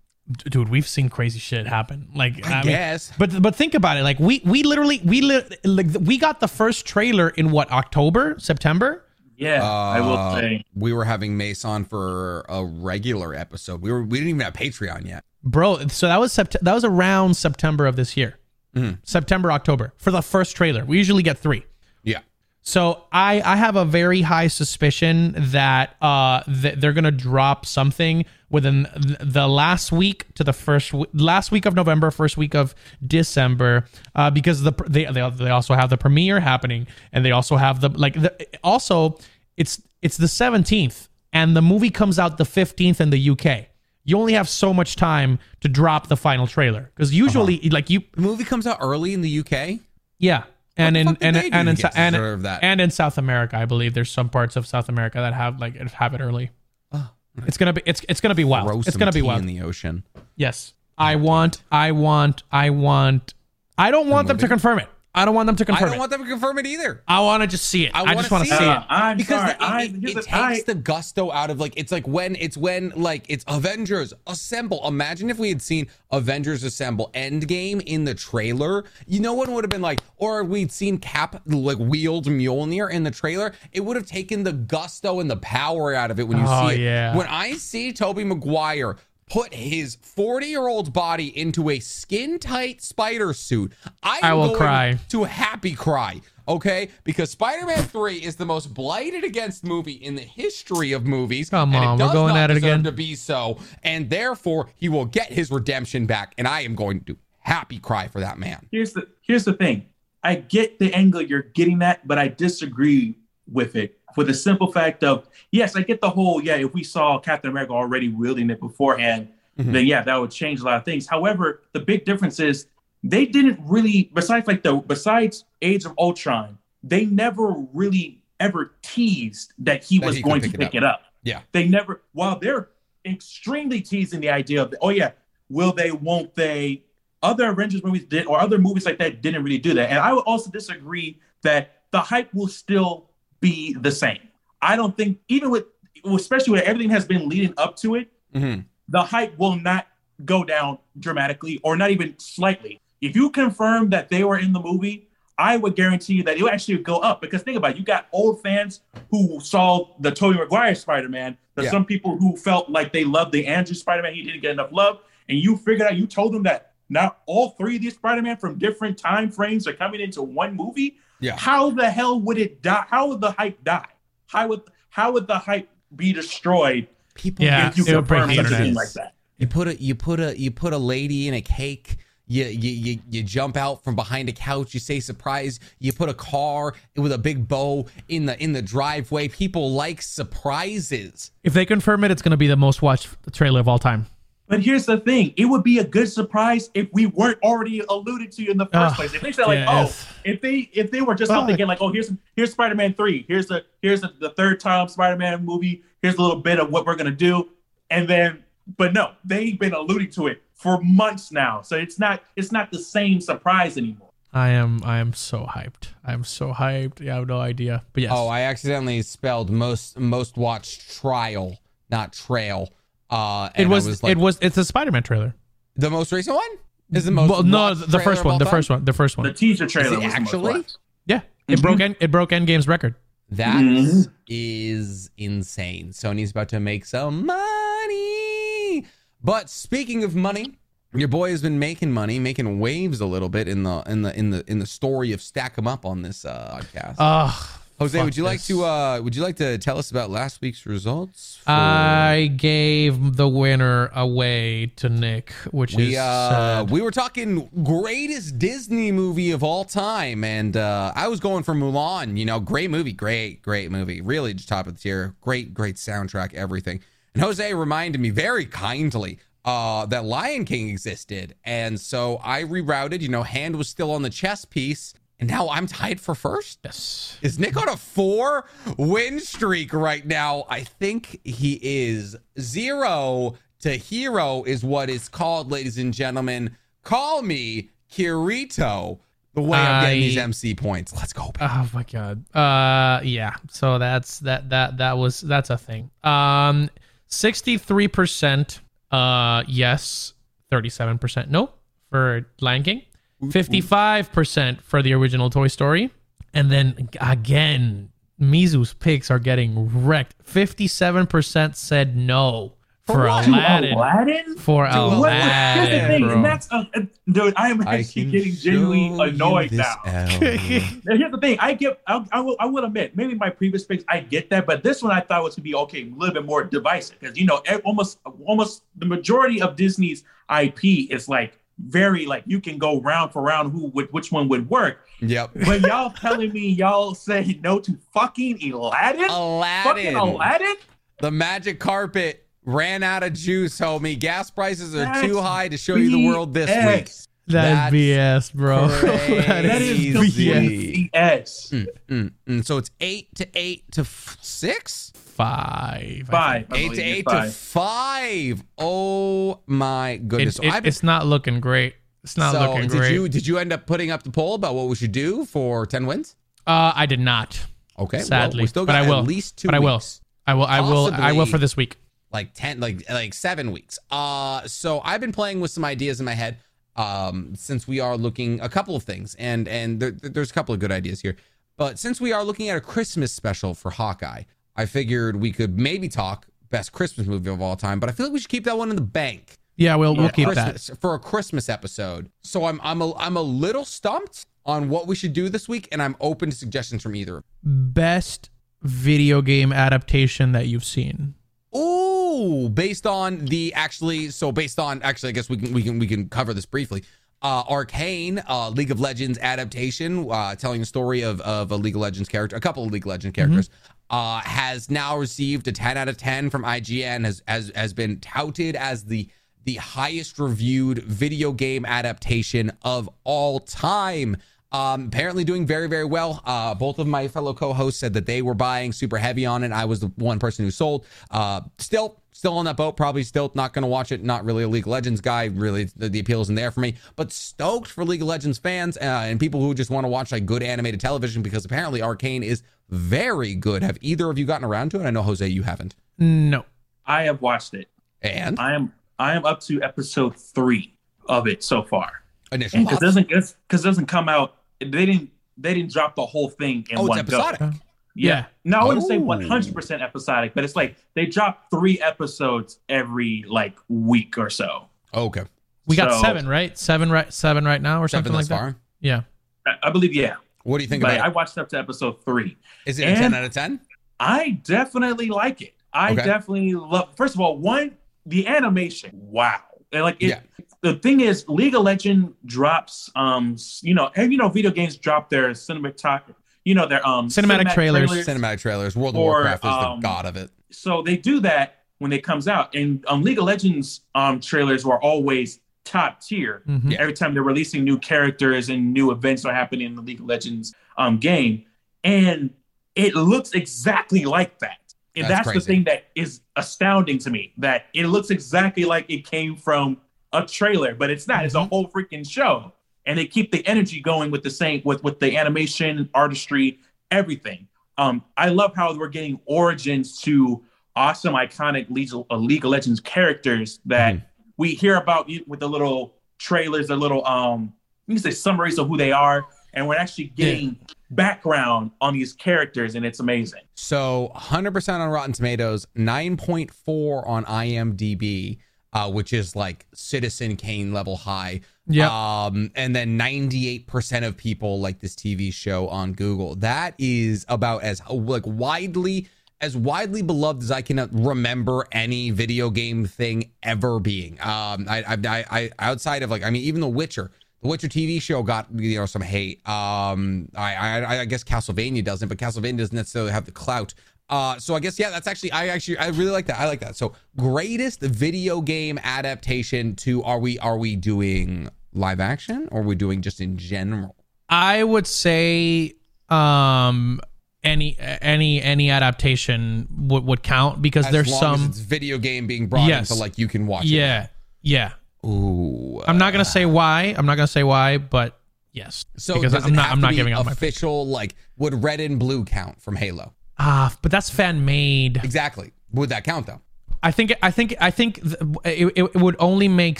Speaker 4: dude we've seen crazy shit happen like
Speaker 3: I
Speaker 4: mean,
Speaker 3: guess.
Speaker 4: but but think about it like we we literally we li- like we got the first trailer in what october september
Speaker 2: Yeah, I will
Speaker 3: Uh,
Speaker 2: say.
Speaker 3: we were having Mace on for a regular episode. We were we didn't even have Patreon yet.
Speaker 4: bro so that was sept- that was around september of this year
Speaker 3: Mm-hmm.
Speaker 4: september october for the first trailer we usually get three
Speaker 3: Yeah.
Speaker 4: So I I have a very high suspicion that uh th- they're gonna drop something within th- the last week to the first w- last week of November, first week of December, uh, because the pr- they, they they also have the premiere happening, and they also have the like the, also it's it's the 17th, and the movie comes out the 15th in the UK. You only have so much time to drop the final trailer because usually, uh-huh. like you,
Speaker 3: The movie comes out early in the UK.
Speaker 4: yeah, and in
Speaker 3: fuck did
Speaker 4: and
Speaker 3: they do
Speaker 4: and in
Speaker 3: get
Speaker 4: Sou-
Speaker 3: to
Speaker 4: and,
Speaker 3: that?
Speaker 4: and in South America, I believe there's some parts of South America that have like have it early. Oh, it's gonna be it's it's gonna be wild.
Speaker 3: Throw
Speaker 4: It's gonna be wild.
Speaker 3: in the ocean.
Speaker 4: Yes. I want, I want, I want. I don't want them to confirm it. I don't want them to confirm. It.
Speaker 3: I don't
Speaker 4: it.
Speaker 3: want them to confirm it either.
Speaker 4: I want to just see it.
Speaker 3: I
Speaker 4: I, just want to
Speaker 3: see
Speaker 4: see
Speaker 3: it.
Speaker 4: it.
Speaker 2: Uh, I'm
Speaker 3: because
Speaker 2: sorry.
Speaker 3: the-
Speaker 2: I,
Speaker 3: it, it,
Speaker 2: here's
Speaker 3: it
Speaker 2: the- I-
Speaker 3: takes the gusto out of like it's like when it's when like it's Avengers Assemble. Imagine if we had seen Avengers Assemble Endgame in the trailer. You know what would have been like, or we'd seen Cap like wield Mjolnir in the trailer. It would have taken the gusto and the power out of it when you
Speaker 4: Oh,
Speaker 3: see it.
Speaker 4: yeah.
Speaker 3: When I see Tobey Maguire put his 40 year old body into a skin tight spider suit, I,
Speaker 4: I will
Speaker 3: going
Speaker 4: cry.
Speaker 3: to happy cry. Okay, because Spider-Man 3 is the most blighted against movie in the history of movies.
Speaker 4: Come
Speaker 3: and
Speaker 4: on,
Speaker 3: it
Speaker 4: we're going
Speaker 3: not
Speaker 4: at it again.
Speaker 3: To be so, and therefore he will get his redemption back, and I am going to happy cry for that man.
Speaker 2: here's the here's the thing. I get the angle you're getting at, but I disagree with it for the simple fact of yes, I get the whole yeah. If we saw Captain America already wielding it beforehand,
Speaker 3: Mhm.
Speaker 2: then yeah, that would change a lot of things. However, the big difference is they didn't really besides like the besides Age of Ultron, they never really ever teased that he
Speaker 3: That
Speaker 2: was
Speaker 3: he
Speaker 2: going to
Speaker 3: pick it up.
Speaker 2: it up.
Speaker 3: Yeah.
Speaker 2: They never while they're extremely teasing the idea of oh yeah, will they, won't they? Other Avengers movies did or other movies like that didn't really do that. And I would also disagree that the hype will still be the same. I don't think even with especially when everything has been leading up to it,
Speaker 3: Mhm.
Speaker 2: the hype will not go down dramatically or not even slightly. If you confirm that they were in the movie, I would guarantee you that it will actually go up because think about it, you got old fans who saw the Tobey Maguire Spider-Man. There's
Speaker 3: Yeah.
Speaker 2: some people who felt like they loved the Andrew Spider-Man. He didn't get enough love. And you figured out, you told them that now all three of these Spider-Man from different time frames are coming into one movie.
Speaker 3: Yeah.
Speaker 2: How the hell would it die? How would the hype die? How would how would the hype be destroyed
Speaker 3: People,
Speaker 4: Yeah,
Speaker 2: if you
Speaker 4: it would break
Speaker 2: confirm
Speaker 4: the
Speaker 2: such a
Speaker 4: internet.
Speaker 2: thing like that?
Speaker 3: You put a you put a you put a lady in a cake. You, you you you jump out from behind a couch. You say surprise. You put a car with a big bow in the in the driveway. People like surprises.
Speaker 4: If they confirm it, it's going to be the most watched trailer of all time.
Speaker 2: But here's the thing: it would be a good surprise if we weren't already alluded to in the first
Speaker 4: Ugh,
Speaker 2: place. If they said like,
Speaker 4: yeah,
Speaker 2: "Oh,"
Speaker 4: if-
Speaker 2: if they if they were just something
Speaker 4: Fuck.
Speaker 2: again, like, "Oh, here's here's Spider-Man three. Here's the here's the, the third time Spider-Man movie. Here's a little bit of what we're gonna do," and then, but no, they've been alluding to it for months now, so it's not it's not the same surprise anymore.
Speaker 4: I am I am so hyped. I am so hyped. You have no idea. But yes.
Speaker 3: Oh, I accidentally spelled most most watched trial, not trail. Uh,
Speaker 4: it
Speaker 3: and I
Speaker 4: was,
Speaker 3: like,
Speaker 4: it was it's a Spider-Man trailer.
Speaker 3: the most recent one. Is the most
Speaker 4: Well, no, the first one, the
Speaker 3: time?
Speaker 4: first one, the first one.
Speaker 2: The teaser trailer
Speaker 3: it
Speaker 2: was the most
Speaker 3: actually?
Speaker 4: Yeah, it
Speaker 2: Mhm.
Speaker 4: broke End, it broke Endgame's record.
Speaker 3: That
Speaker 2: Mhm.
Speaker 3: is insane. Sony's about to make some money. But speaking of money, your boy has been making money, making waves a little bit in the in the in the in the story of stack 'em up on this uh, podcast.
Speaker 4: Ugh.
Speaker 3: Jose,
Speaker 4: fuck
Speaker 3: would you like to uh would you like to tell us about last week's results? for-
Speaker 4: I gave the winner away to Nick, which
Speaker 3: we
Speaker 4: is
Speaker 3: uh we were talking greatest Disney movie of all time, and uh I was going for Mulan. You know, great movie, great, great movie, really just top of the tier, great, great soundtrack, everything. And Jose reminded me very kindly uh that Lion King existed, and so I rerouted. You know, hand was still on the chess piece, and now I'm tied for first.
Speaker 4: yes.
Speaker 3: Is Nick on a four win streak right now? I think he is. Zero to hero is what is called, ladies and gentlemen. Call me Kirito. The way I'm getting
Speaker 4: I-
Speaker 3: these MC points. Let's go. baby.
Speaker 4: Oh my god. Uh yeah. So that's that that that was that's a thing. Um 63% uh yes, 37% no for Lion King. 55% for the original Toy Story. And then again, Mizu's picks are getting wrecked. 57% said no for,
Speaker 3: what?
Speaker 2: To
Speaker 4: Aladdin.
Speaker 2: Aladdin?
Speaker 4: For
Speaker 3: Aladdin.
Speaker 2: What, here's the thing,
Speaker 4: bro.
Speaker 2: and that's uh, uh, dude. I am actually getting genuinely annoyed now. Now, here's the thing. I get. I, I will. I will admit. Maybe my previous picks, I get that, but this one I thought was to be okay, a little bit more divisive because you know, almost, almost the majority of Disney's IP is like very like you can go round for round who would which one would work.
Speaker 3: Yep.
Speaker 2: But y'all telling me y'all say no to fucking Aladdin? Aladdin. Fucking
Speaker 3: Aladdin.
Speaker 2: Aladdin?
Speaker 3: The magic carpet ran out of juice, homie. Gas prices are
Speaker 2: That's
Speaker 3: too high to show you the world this week.
Speaker 2: BS.
Speaker 4: That's,
Speaker 3: That's
Speaker 4: BS, bro.
Speaker 2: That is
Speaker 3: Crazy.
Speaker 2: complete BS.
Speaker 3: Mm, mm. So it's eight to eight to f- six?
Speaker 4: Five.
Speaker 2: Five.
Speaker 3: Eight to
Speaker 2: it's
Speaker 3: eight to
Speaker 2: five.
Speaker 3: five. Oh my goodness.
Speaker 4: It- it- it's not looking great. It's not
Speaker 3: so
Speaker 4: looking
Speaker 3: did
Speaker 4: great.
Speaker 3: you did you end up putting up the poll about what we should do for 10 wins?
Speaker 4: uh, I did not.
Speaker 3: Okay. well,
Speaker 4: Sadly,
Speaker 3: we still
Speaker 4: but I will.
Speaker 3: at least two
Speaker 4: but I will. I will. I will. I will for this week.
Speaker 3: like 10 like like 7 weeks. Uh so I've been playing with some ideas in my head um since we are looking a couple of things and and there, there's a couple of good ideas here. But since we are looking at a Christmas special for Hawkeye, I figured we could maybe talk best Christmas movie of all time, but I feel like we should keep that one in the bank.
Speaker 4: Yeah, we'll we'll keep that.
Speaker 3: For a Christmas episode. So I'm I'm a I'm a little stumped on what we should do this week and I'm open to suggestions from either.
Speaker 4: Best video game adaptation that you've seen.
Speaker 3: Ooh, based on the actually, so based on actually, I guess we can we can we can cover this briefly. Uh, Arcane, uh, League of Legends adaptation, uh, telling the story of of a League of Legends character, a couple of League of Legends characters, uh, has now received a 10 out of 10 from IGN. Has has has been touted as the the highest reviewed video game adaptation of all time. Um, apparently doing very, very well. Uh, both of my fellow co-hosts said that they were buying super heavy on it. I was the one person who sold. Uh, still, still on that boat. Probably still not going to watch it. Not really a League of Legends guy. Really, the, the appeal isn't there for me. But stoked for League of Legends fans uh, and people who just want to watch like good animated television because apparently Arcane is very good. Have either of you gotten around to it? I know Jose, you haven't.
Speaker 4: No.
Speaker 2: I have watched it.
Speaker 3: And
Speaker 2: I am I am up to episode three of it so far.
Speaker 3: initial
Speaker 2: And because
Speaker 3: thoughts?
Speaker 2: doesn't because doesn't come out. They didn't they didn't drop the whole thing in
Speaker 3: Oh, it's
Speaker 2: one
Speaker 3: episodic.
Speaker 2: go.
Speaker 4: Yeah.
Speaker 2: Yeah. No, I wouldn't say
Speaker 3: Oh.
Speaker 2: 100% episodic, but it's like they drop three episodes every like week or so.
Speaker 3: Oh, okay,
Speaker 4: We got
Speaker 2: So-
Speaker 4: seven, right? Seven right seven right now or
Speaker 3: seven
Speaker 4: something
Speaker 3: thus
Speaker 4: like
Speaker 3: far.
Speaker 4: that. Yeah.
Speaker 2: I, I believe, yeah.
Speaker 3: What do you think
Speaker 2: But
Speaker 3: about
Speaker 2: I
Speaker 3: it?
Speaker 2: watched up to episode three.
Speaker 3: Is it a ten out of ten?
Speaker 2: I definitely like it. I
Speaker 3: Okay.
Speaker 2: definitely love. First of all, one the animation. Wow. And like it,
Speaker 3: Yeah.
Speaker 2: The thing is, League of Legend drops. Um, you know, and you know, video games drop their cinematography. You know, their um
Speaker 4: Cinematic trailers.
Speaker 3: Cinematic trailers. World of
Speaker 2: Or,
Speaker 3: Warcraft is
Speaker 2: um,
Speaker 3: the god of it.
Speaker 2: so they do that when it comes out. And um, League of Legends um, trailers were always top tier.
Speaker 4: Mhm.
Speaker 2: Every time they're releasing new characters and new events are happening in the League of Legends um, game, and it looks exactly like that. And
Speaker 3: That's
Speaker 2: that's, the thing that is astounding to me that it looks exactly like it came from a trailer, but it's not. It's a whole freaking show, and they keep the energy going with the same with with the animation, artistry, everything. Um, I love how we're getting origins to awesome, iconic League of, uh, League of Legends characters that we hear about with the little trailers, the little um, you can say summaries of who they are, and we're actually getting background on these characters, and it's amazing.
Speaker 3: So 100% on Rotten Tomatoes, 9.4 on IMDb, uh, which is like Citizen Kane level high.
Speaker 4: Yeah.
Speaker 3: Um, and then 98% of people like this TV show on Google. That is about as like widely as widely beloved as I can remember any video game thing ever being. Um, I, I, I, I outside of like, I mean, even The Witcher, the Witcher TV show got you know some hate. Um, I, I, I guess Castlevania doesn't, but Castlevania doesn't necessarily have the clout. Uh, so I guess yeah, that's actually I actually I really like that. I like that. So greatest video game adaptation to are we are we doing live action or are we doing just in general?
Speaker 4: I would say um any any any adaptation would would count because
Speaker 3: As
Speaker 4: there's some
Speaker 3: video game being brought
Speaker 4: Yes.
Speaker 3: into like you can watch it.
Speaker 4: yeah yeah
Speaker 3: Ooh.
Speaker 4: I'm not gonna say why I'm not gonna say why but yes
Speaker 3: So
Speaker 4: because I'm
Speaker 3: it
Speaker 4: not
Speaker 3: have
Speaker 4: I'm not giving my
Speaker 3: official like would red and blue count from Halo?
Speaker 4: Ah but that's fan made
Speaker 3: Exactly. Would that count though?
Speaker 4: I think I think I think th- it, it would only make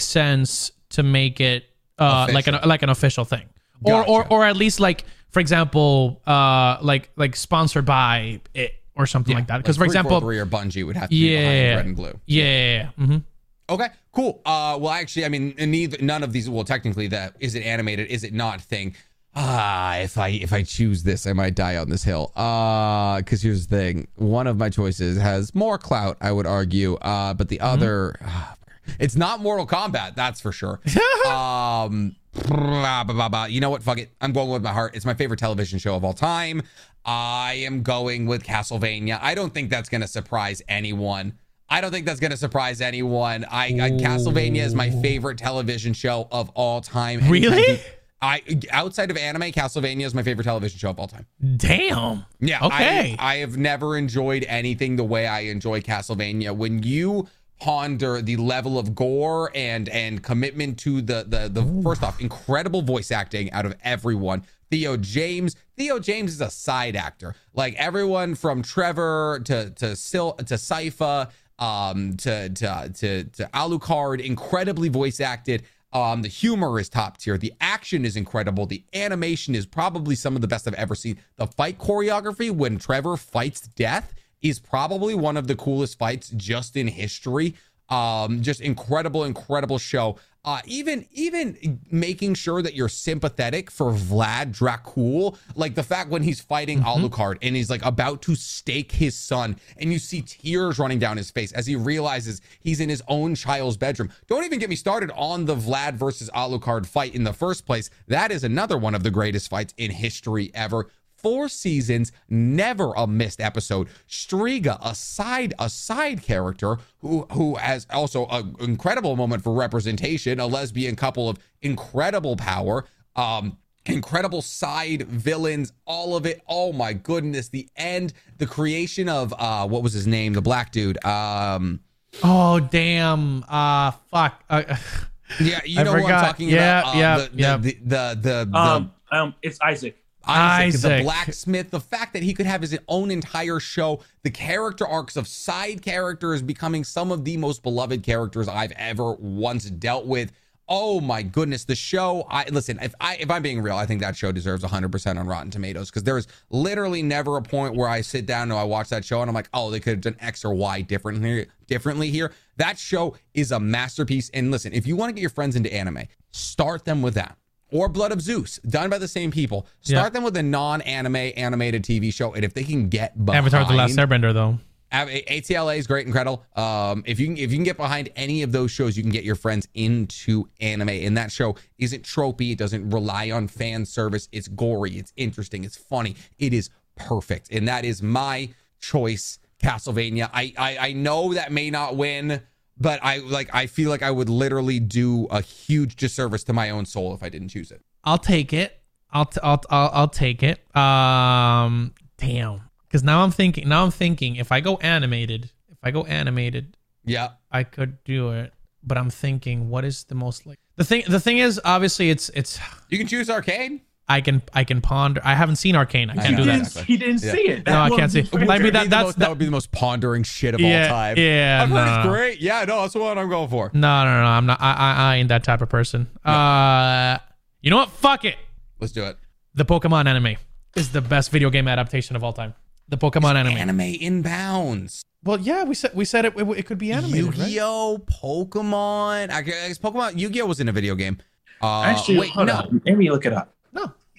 Speaker 4: sense to make it uh, like an
Speaker 3: Official.
Speaker 4: like an official thing, or or or at least like for example, uh, like like sponsored by it or something like that. Because for example,
Speaker 3: three or Bungie would have to be behind
Speaker 4: yeah,
Speaker 3: red and blue.
Speaker 4: yeah, yeah, yeah. Mhm.
Speaker 3: Okay, cool. Uh, well, actually, I mean, neither none of these. Well, technically, that is it animated, is it not thing. Ah, if I if I choose this, I might die on this hill. Uh, because here's the thing: one of my choices has more clout, I would argue. Uh, but the other, ah, It's not Mortal Kombat, that's for sure. um, blah, blah, blah, you know what? Fuck it. I'm going with my heart. It's my favorite television show of all time. I am going with Castlevania. I don't think that's going to surprise anyone. I don't think that's going to surprise anyone. I, I Castlevania is my favorite television show of all time. Anytime
Speaker 4: Really?
Speaker 3: I outside of anime, Castlevania is my favorite television show of all time.
Speaker 4: Damn.
Speaker 3: Yeah.
Speaker 4: Okay.
Speaker 3: I, I have never enjoyed anything the way I enjoy Castlevania. When you ponder the level of gore and and commitment to the the the first off, incredible voice acting out of everyone. Theo James. Theo James is a side actor. Like everyone from Trevor to to Sil to Sypha, um, to to to to Alucard, incredibly voice acted. Um, the humor is top tier. The action is incredible. The animation is probably some of the best I've ever seen. The fight choreography when Trevor fights death is probably one of the coolest fights just in history. Um, just incredible, incredible show. Uh, even even making sure that you're sympathetic for Vlad Dracul, like the fact when he's fighting Alucard and he's like about to stake his son, and you see tears running down his face as he realizes he's in his own child's bedroom. Don't even get me started on the Vlad versus Alucard fight in the first place. That is another one of the greatest fights in history ever four seasons, never a missed episode. Striga, a side a side character who who has also an incredible moment for representation, a lesbian couple of incredible power. Um incredible side villains all of it oh my goodness the end the creation of uh what was his name the black dude um
Speaker 4: Oh damn. Uh fuck. Uh,
Speaker 3: yeah you
Speaker 4: I
Speaker 3: know what i'm talking
Speaker 4: Yeah,
Speaker 3: about uh,
Speaker 4: yeah,
Speaker 3: the, the,
Speaker 4: yeah.
Speaker 3: the the the, the
Speaker 2: Um, um, it's Isaac.
Speaker 3: Isaac, the blacksmith, the fact that he could have his own entire show, the character arcs of side characters becoming some of the most beloved characters I've ever once dealt with. Oh my goodness, the show. I listen. If I if I'm being real, I think that show deserves 100 percent on Rotten Tomatoes because there's literally never a point where I sit down and I watch that show and I'm like, oh, they could have done X or Y differently differently here. That show is a masterpiece. And listen, if you want to get your friends into anime, start them with that or Blood of Zeus, done by the same people. Start
Speaker 4: Yeah.
Speaker 3: them with a non-anime animated TV show, and if they can get behind
Speaker 4: Avatar: The Last Airbender, though.
Speaker 3: ATLA is great, incredible. Um, if you can, if you can get behind any of those shows, you can get your friends into anime. And that show isn't tropey. It doesn't rely on fan service. It's gory. It's interesting. It's funny. It is perfect. And that is my choice. Castlevania. I, I I know that may not win, but I like. I feel like I would literally do a huge disservice to my own soul if I didn't choose it.
Speaker 4: I'll take it. I'll t- I'll, I'll I'll take it. Um, damn. Because now I'm thinking. Now I'm thinking. If I go animated, if I go animated,
Speaker 3: Yeah.
Speaker 4: I could do it. But I'm thinking, what is the most like the thing? The thing is, obviously, it's it's.
Speaker 3: You can choose Arcane.
Speaker 4: I can I can ponder. I haven't seen Arcane. I can't
Speaker 3: know
Speaker 4: do that.
Speaker 3: exactly.
Speaker 2: he didn't
Speaker 3: Yeah.
Speaker 2: see it.
Speaker 4: No, I can't see.
Speaker 2: was-
Speaker 4: I mean,
Speaker 3: That'd be the
Speaker 4: that's-
Speaker 3: most- that would be the most pondering shit of
Speaker 4: Yeah,
Speaker 3: all time.
Speaker 4: yeah,
Speaker 3: I've heard
Speaker 4: no.
Speaker 3: it's great. Yeah, no, that's the one I'm going for.
Speaker 4: No, no, no. I'm not. I I, I ain't that type of person. Uh, you know what? Fuck it.
Speaker 3: Let's do it.
Speaker 4: The Pokemon anime is the best video game adaptation of all time. The Pokemon anime.
Speaker 3: Anime inbounds.
Speaker 4: Well, yeah, we said we said it. It, it could be animated. right?
Speaker 3: Yu-Gi-Oh, Pokemon. I guess Pokemon. Yu-Gi-Oh was in a video game. Uh,
Speaker 2: Actually,
Speaker 3: wait,
Speaker 2: hold
Speaker 3: no.
Speaker 2: on. Let me look it up.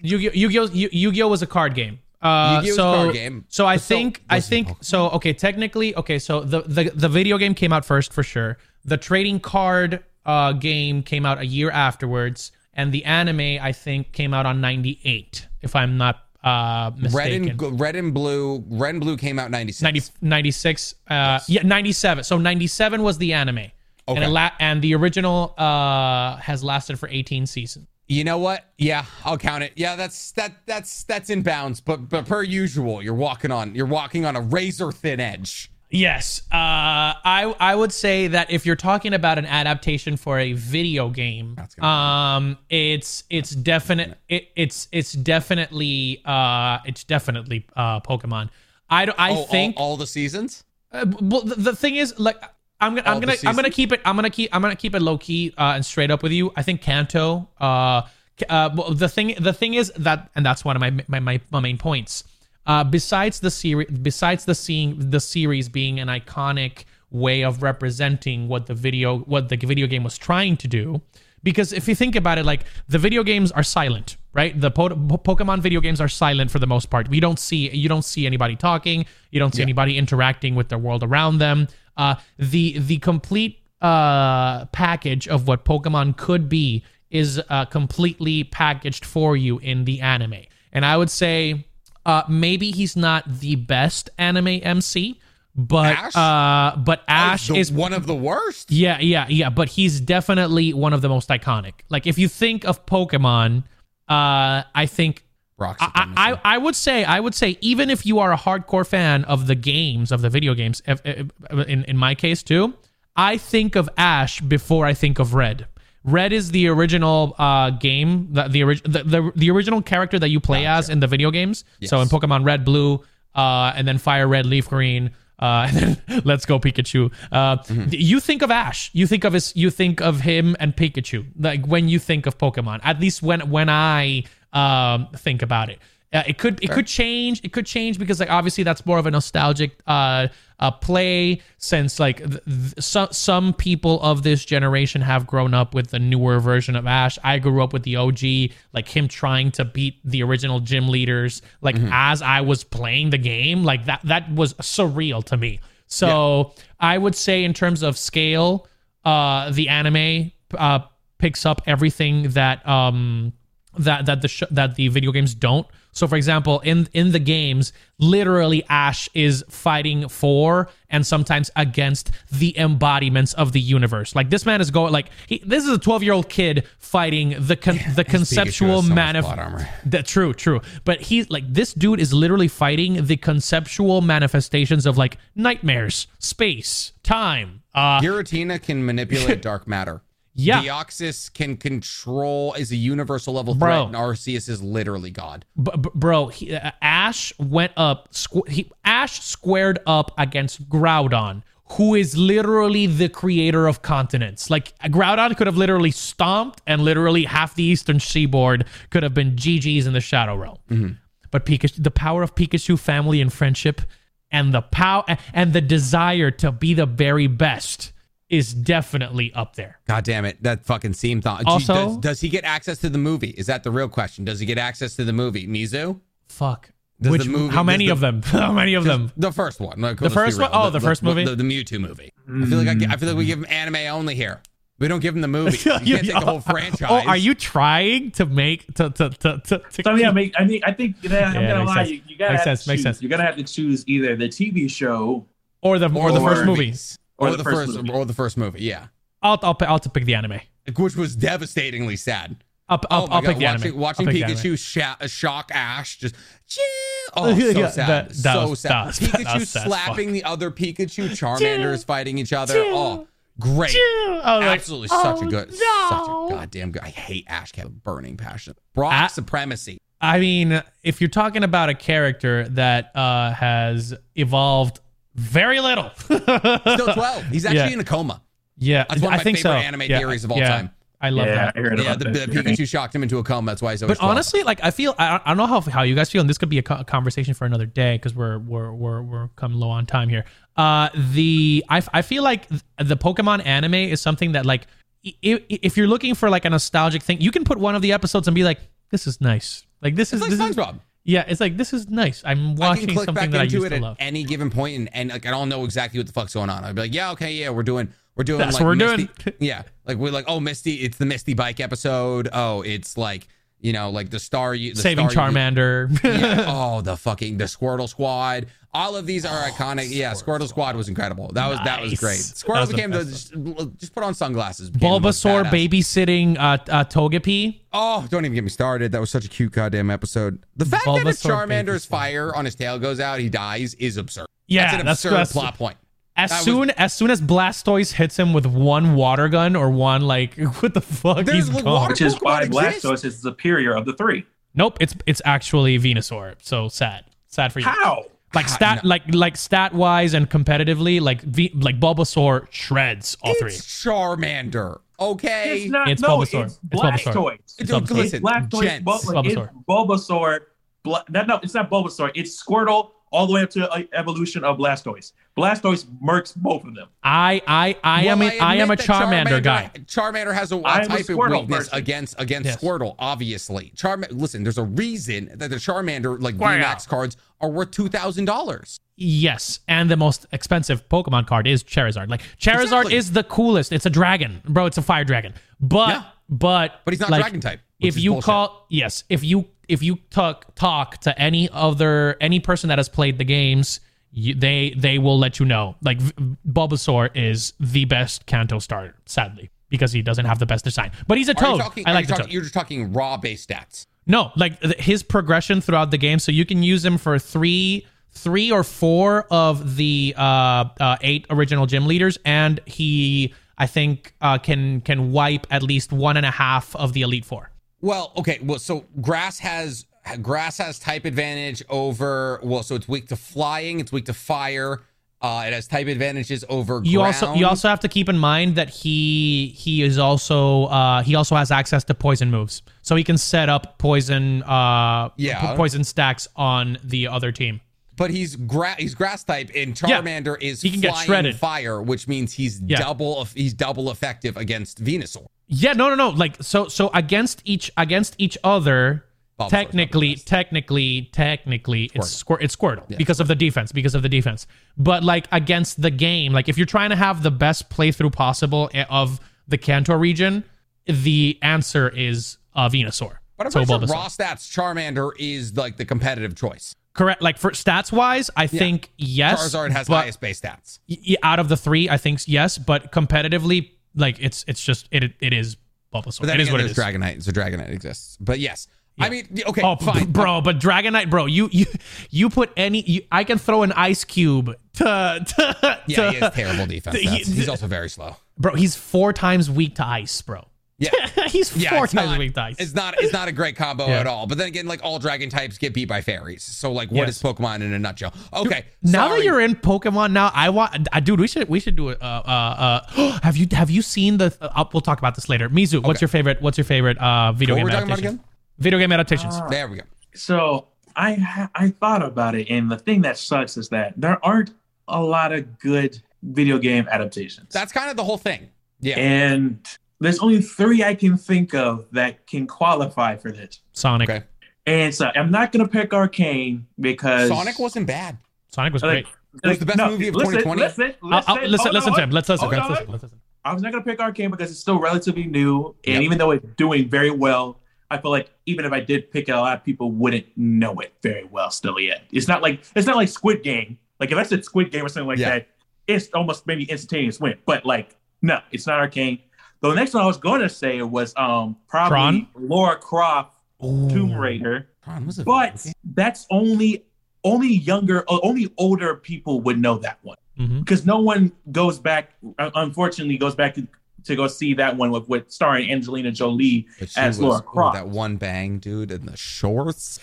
Speaker 4: Yu-Gi-Oh, Yu-Gi-Oh, Yu- Yu-Gi-Oh was a card game. Uh,
Speaker 3: Yu-Gi-Oh was a
Speaker 4: so,
Speaker 3: card game.
Speaker 4: So I
Speaker 3: So
Speaker 4: think I think so. Okay, technically, okay. So the the the video game came out first for sure. The trading card uh game came out a year afterwards, and the anime I think came out on '98, if I'm not uh
Speaker 3: Red
Speaker 4: mistaken.
Speaker 3: and Red and Blue. Red and Blue came out in 96.
Speaker 4: 90, 96 uh yeah 97 so 97 was the anime and
Speaker 3: Okay.
Speaker 4: it la- and the original uh has lasted for 18 seasons
Speaker 3: You know what? Yeah, I'll count it. Yeah, that's that that's that's in bounds. But but per usual, you're walking on you're walking on a razor thin edge.
Speaker 4: yes uh i i would say that if you're talking about an adaptation for a video game um it's it's definite it, it's it's definitely uh it's definitely uh pokemon i don't i
Speaker 3: Oh, all-
Speaker 4: think
Speaker 3: all, the seasons.
Speaker 4: Uh, well, the, the thing is, like, I'm gonna, I'm gonna, I'm gonna keep it, I'm gonna keep, I'm gonna keep it low key uh, and straight up with you. I think Kanto. Uh, uh, the thing, the thing is that, and that's one of my my, my, my main points. Uh, besides the series, besides the seeing the series being an iconic way of representing what the video, what the video game was trying to do. Because if you think about it, like the video games are silent, right? The po- Pokemon video games are silent for the most part. We don't see you don't see anybody talking. You don't see anybody interacting with the world around them. Uh, the the complete uh, package of what Pokemon could be is uh, completely packaged for you in the anime. And I would say uh, maybe he's not the best anime MC, but
Speaker 3: Ash?
Speaker 4: uh, but Ash
Speaker 3: The-
Speaker 4: is
Speaker 3: one of the worst.
Speaker 4: yeah, yeah, yeah. But he's definitely one of the most iconic. Like if you think of Pokemon, uh, I think
Speaker 3: Rock
Speaker 4: I, I, I would say I would say even if you are a hardcore fan of the games of the video games, if- if- in in my case too, I think of Ash before I think of Red. Red is the original uh, game, the the, orig- the the the original character that you play as in the video games. So in Pokemon Red, Blue, uh, and then Fire Red, Leaf Green, uh, and then Let's Go Pikachu. Uh,
Speaker 3: Mm-hmm.
Speaker 4: You think of Ash. You think of his. You think of him and Pikachu. Like when you think of Pokemon. At least when when I um, think about it. Uh, it could it could change. It could change because like obviously that's more of a nostalgic uh, uh play since like th- th- some some people of this generation have grown up with the newer version of Ash. I grew up with the OG, like him trying to beat the original gym leaders. Like as I was playing the game, like that that was surreal to me. So I would say in terms of scale, uh, the anime uh, picks up everything that um that that the sh- that the video games don't. So for example, in in the games, literally Ash is fighting for and sometimes against the embodiments of the universe. Like this man is going like he, this is a 12-year-old kid fighting the con- the conceptual
Speaker 3: so
Speaker 4: manif- that true, true. But he's like this dude is literally fighting the conceptual manifestations of like nightmares, space, time. Uh
Speaker 3: Giratina can manipulate dark matter.
Speaker 4: Yeah.
Speaker 3: Deoxys can control is a universal level
Speaker 4: Bro.
Speaker 3: threat, and Arceus is literally God.
Speaker 4: B- b- bro, he, uh, Ash went up. Squ- he, Ash squared up against Groudon, who is literally the creator of continents. Like Groudon could have literally stomped, and literally half the eastern seaboard could have been GG's in the Shadow Realm. But Pikachu, the power of Pikachu family and friendship, and the power and the desire to be the very best is definitely up there.
Speaker 3: God damn it. That fucking seam thought.
Speaker 4: Also-
Speaker 3: does, does he get access to the movie? Is that the real question? Does he get access to the movie? Mizu?
Speaker 4: Fuck.
Speaker 3: Does
Speaker 4: Which
Speaker 3: the movie-
Speaker 4: how
Speaker 3: does
Speaker 4: many
Speaker 3: the-
Speaker 4: of them? How many of them?
Speaker 3: The first one. Like,
Speaker 4: The first one? Oh, the first movie?
Speaker 3: The, the Mewtwo movie. I feel like I, I feel like we give him anime only here. We don't give him the movie. You can't take the whole oh, franchise.
Speaker 4: Oh, are you trying to make to to to to? to
Speaker 2: So yeah, make, I mean, I think you know, I'm gonna lie.
Speaker 4: sense.
Speaker 2: You, you gotta
Speaker 4: Makes
Speaker 2: have
Speaker 4: sense,
Speaker 2: to
Speaker 4: makes
Speaker 2: choose.
Speaker 4: sense.
Speaker 2: You're gonna have to choose either the TV show.
Speaker 4: or the or the first movie.
Speaker 3: movies. Or, the, first,
Speaker 2: movie.
Speaker 3: or the first movie, yeah.
Speaker 4: I'll I'll I'll pick the anime.
Speaker 3: Which was devastatingly sad.
Speaker 4: I'll I'll,
Speaker 3: oh
Speaker 4: I'll pick the
Speaker 3: watching,
Speaker 4: anime.
Speaker 3: watching
Speaker 4: I'll pick anime.
Speaker 3: Pikachu sha- shock Ash just "Chee!" oh so
Speaker 4: Yeah,
Speaker 3: sad,
Speaker 4: that- that
Speaker 3: so
Speaker 4: was-
Speaker 3: sad.
Speaker 4: that was-
Speaker 3: Pikachu
Speaker 4: was sad
Speaker 3: slapping
Speaker 4: fuck.
Speaker 3: the other Pikachu, Charmanders fighting each other. Oh, great!
Speaker 4: I was like,
Speaker 3: Absolutely, such a
Speaker 4: oh,
Speaker 3: good,
Speaker 4: no.
Speaker 3: such a goddamn good. I hate Ash Cat with burning passion. Brock
Speaker 4: Ah.
Speaker 3: supremacy.
Speaker 4: I mean, if you're talking about a character that uh, has evolved very little,
Speaker 3: Still twelve. He's actually
Speaker 4: Yeah.
Speaker 3: in a coma.
Speaker 4: yeah,
Speaker 3: That's one of
Speaker 4: I
Speaker 3: my
Speaker 4: think
Speaker 3: favorite
Speaker 4: so.
Speaker 3: anime
Speaker 4: Yeah,
Speaker 3: theories of all
Speaker 4: yeah.
Speaker 3: time.
Speaker 4: I love
Speaker 2: yeah,
Speaker 4: that.
Speaker 2: I heard
Speaker 3: Yeah,
Speaker 2: about
Speaker 3: the,
Speaker 2: that.
Speaker 3: the Pikachu shocked him into a coma. That's why he's always.
Speaker 4: But
Speaker 3: 12.
Speaker 4: honestly, like I feel, I, I don't know how, how you guys feel, and this could be a co- conversation for another day because we're we're we're we're coming low on time here. Uh, the I, I feel like the Pokemon anime is something that like if, if you're looking for like a nostalgic thing, you can put one of the episodes and be like, this is nice. Like this
Speaker 3: it's
Speaker 4: is
Speaker 3: like
Speaker 4: this is
Speaker 3: SpongeBob.
Speaker 4: Yeah, it's like this is nice. I'm
Speaker 3: I
Speaker 4: watching
Speaker 3: can click
Speaker 4: something
Speaker 3: back
Speaker 4: that I
Speaker 3: into
Speaker 4: used
Speaker 3: it
Speaker 4: to
Speaker 3: at
Speaker 4: love.
Speaker 3: any given point, and, and like I don't know exactly what the fuck's going on. I'd be like, yeah, okay, yeah, we're doing, we're doing.
Speaker 4: That's
Speaker 3: like,
Speaker 4: what we're
Speaker 3: Misty-
Speaker 4: doing.
Speaker 3: yeah, like we're like, oh, Misty, it's the Misty bike episode. Oh, it's like you know, like the star, the
Speaker 4: Saving
Speaker 3: star,
Speaker 4: Charmander.
Speaker 3: Yeah. Oh, the fucking the Squirtle Squad. All of these are iconic. Yeah, Squirtle Squad was incredible. That was that was great. Squirtle
Speaker 4: was
Speaker 3: became the just, put on sunglasses. became the most
Speaker 4: Bulbasaur babysitting uh, uh, Togepi.
Speaker 3: Oh, don't even get me started. That was such a cute goddamn episode. The fact that if Charmander's
Speaker 4: babysitter.
Speaker 3: fire on his tail goes out, he dies is absurd.
Speaker 4: Yeah,
Speaker 3: that's an
Speaker 4: that's-
Speaker 3: absurd
Speaker 4: that's-
Speaker 3: plot point.
Speaker 4: As
Speaker 3: That was-
Speaker 4: soon as soon as Blastoise hits him with one water gun or one like what the fuck
Speaker 3: There's
Speaker 4: he's
Speaker 3: like
Speaker 4: gone.
Speaker 3: water-
Speaker 2: which is why
Speaker 3: Pokemon exist.
Speaker 2: Blastoise is the superior of the three.
Speaker 4: Nope, it's it's actually Venusaur. So sad, sad for you.
Speaker 2: How?
Speaker 4: Like stat, like like stat wise and competitively, like v, like Bulbasaur shreds all three.
Speaker 3: It's Charmander. Okay.
Speaker 2: It's not.
Speaker 4: It's
Speaker 2: no,
Speaker 4: Bulbasaur.
Speaker 2: it's
Speaker 4: It's Bulbasaur.
Speaker 2: Blastoise.
Speaker 4: It's
Speaker 3: Dude,
Speaker 4: Bulbasaur.
Speaker 3: listen,
Speaker 2: Blastoise,
Speaker 4: Bulbasaur.
Speaker 2: it's Bulbasaur. Bla- no, no, it's not Bulbasaur. It's Squirtle all the way up to uh, evolution of Blastoise. Blastoise murks both of them.
Speaker 4: I I I am
Speaker 3: Well,
Speaker 4: a, I am a
Speaker 3: admit that
Speaker 4: Charmander, guy.
Speaker 3: Charmander has a, a
Speaker 2: I am a
Speaker 3: type of weakness
Speaker 2: person.
Speaker 3: against against
Speaker 4: Yes.
Speaker 3: Squirtle, obviously. Charm listen, there's a reason that the Charmander like
Speaker 4: Wow.
Speaker 3: VMAX cards are worth two thousand dollars.
Speaker 4: Yes, and the most expensive Pokemon card is Charizard. Like Charizard
Speaker 3: Exactly.
Speaker 4: is the coolest. It's a dragon, bro. It's a fire dragon. But
Speaker 3: Yeah.
Speaker 4: but
Speaker 3: But he's not
Speaker 4: like,
Speaker 3: dragon type, which
Speaker 4: If you
Speaker 3: bullshit.
Speaker 4: call yes, if you if you talk talk to any other any person that has played the games, you, they they will let you know. Like Bulbasaur is the best Kanto starter, sadly, because he doesn't have the best design. But he's a toad.
Speaker 3: talking,
Speaker 4: I like
Speaker 3: you
Speaker 4: the
Speaker 3: talking,
Speaker 4: toad.
Speaker 3: You're just talking raw base stats.
Speaker 4: No, like his progression throughout the game. So you can use him for three, three or four of the uh, uh, eight original gym leaders, and he, I think, uh, can can wipe at least one and a half of the elite four.
Speaker 3: Well, okay. Well, so grass has grass has type advantage over. Well, so it's weak to flying. It's weak to fire. Uh, it has type advantages over.
Speaker 4: You also you also have to keep in mind that he he is also uh, he also has access to poison moves, so he can set up poison uh
Speaker 3: Yeah.
Speaker 4: po- poison stacks on the other team.
Speaker 3: But he's gra- he's grass type, and
Speaker 4: Yeah.
Speaker 3: Charmander is
Speaker 4: He can get
Speaker 3: flying
Speaker 4: shredded.
Speaker 3: fire, which means he's
Speaker 4: Yeah.
Speaker 3: double. He's double effective against Venusaur.
Speaker 4: Yeah, no, no, no. Like so, so against each against each other,
Speaker 3: Bulbasaur's
Speaker 4: technically, technically, technically, it's Squir- it's Squirtle because of the defense, because of the defense. But like against the game, like if you're trying to have the best playthrough possible of the Kanto region, the answer is uh, Venusaur.
Speaker 3: But I'm
Speaker 4: So
Speaker 3: sure raw stats Charmander is like the competitive choice.
Speaker 4: Correct. Like for stats wise, I think yes.
Speaker 3: Charizard has
Speaker 4: but-
Speaker 3: highest base stats.
Speaker 4: y- y- out of the three, I think yes. But competitively, like it's it's just it it is Bulbasaur.
Speaker 3: But then
Speaker 4: It is
Speaker 3: again,
Speaker 4: what it
Speaker 3: there's
Speaker 4: is.
Speaker 3: Dragonite, so Dragonite exists. But yes, I mean, okay,
Speaker 4: Oh,
Speaker 3: fine.
Speaker 4: bro, but Dragonite, bro, you you you put any, you, I can throw an ice cube to, to
Speaker 3: yeah,
Speaker 4: to-
Speaker 3: he has terrible defense.
Speaker 4: he-
Speaker 3: he's also very slow.
Speaker 4: bro. He's four times weak to ice, bro.
Speaker 3: Yeah.
Speaker 4: he's
Speaker 3: Yeah,
Speaker 4: four
Speaker 3: it's
Speaker 4: times
Speaker 3: not,
Speaker 4: weak to ice.
Speaker 3: it's not it's not a great combo
Speaker 4: Yeah.
Speaker 3: at all. But then again, like all dragon types get beat by fairies. So like, what
Speaker 4: Yes.
Speaker 3: is Pokemon in a nutshell? Okay,
Speaker 4: now that you're in Pokemon, now I want, uh, dude. We should we should do it. Uh, uh, uh, have you have you seen the? Uh, we'll talk about this later. Mizu, what's your favorite? What's your favorite uh, video
Speaker 3: What
Speaker 4: game
Speaker 3: were we talking about again?
Speaker 4: Video game adaptations.
Speaker 3: There we go.
Speaker 2: So I ha- I thought about it, and the thing that sucks is that there aren't a lot of good video game adaptations.
Speaker 3: That's kind of the whole thing. Yeah.
Speaker 2: and there's only three I can think of that can qualify for this.
Speaker 4: Sonic.
Speaker 3: Okay.
Speaker 2: And so I'm not gonna pick Arcane because
Speaker 3: Sonic wasn't bad.
Speaker 4: Sonic was
Speaker 2: like,
Speaker 4: great.
Speaker 3: It was the best movie of
Speaker 2: listen,
Speaker 3: 2020.
Speaker 2: Listen, listen,
Speaker 4: listen,
Speaker 2: hold
Speaker 4: listen
Speaker 2: on.
Speaker 4: to him. Let's listen.
Speaker 2: Hold
Speaker 4: Let's listen. Let's listen.
Speaker 2: I was not gonna pick Arcane because it's still relatively new, and
Speaker 3: Yep.
Speaker 2: even though it's doing very well, I feel like even if I did pick it, a lot of people wouldn't know it very well still yet. It's not like it's not like Squid Game. Like if I said Squid Game or something like
Speaker 3: Yeah.
Speaker 2: that, it's almost maybe instantaneous win. But like, no, it's not Arcane. The next one I was going to say was um probably? Lara Croft Tomb Raider,
Speaker 3: Tron was a
Speaker 2: but that's only only younger, uh, only older people would know that one
Speaker 4: Mhm.
Speaker 2: because no one goes back. uh, Unfortunately, goes back to, to go see that one with, with starring Angelina Jolie as
Speaker 3: was-
Speaker 2: Lara
Speaker 3: oh,
Speaker 2: Croft.
Speaker 3: that one bang, dude, in the shorts.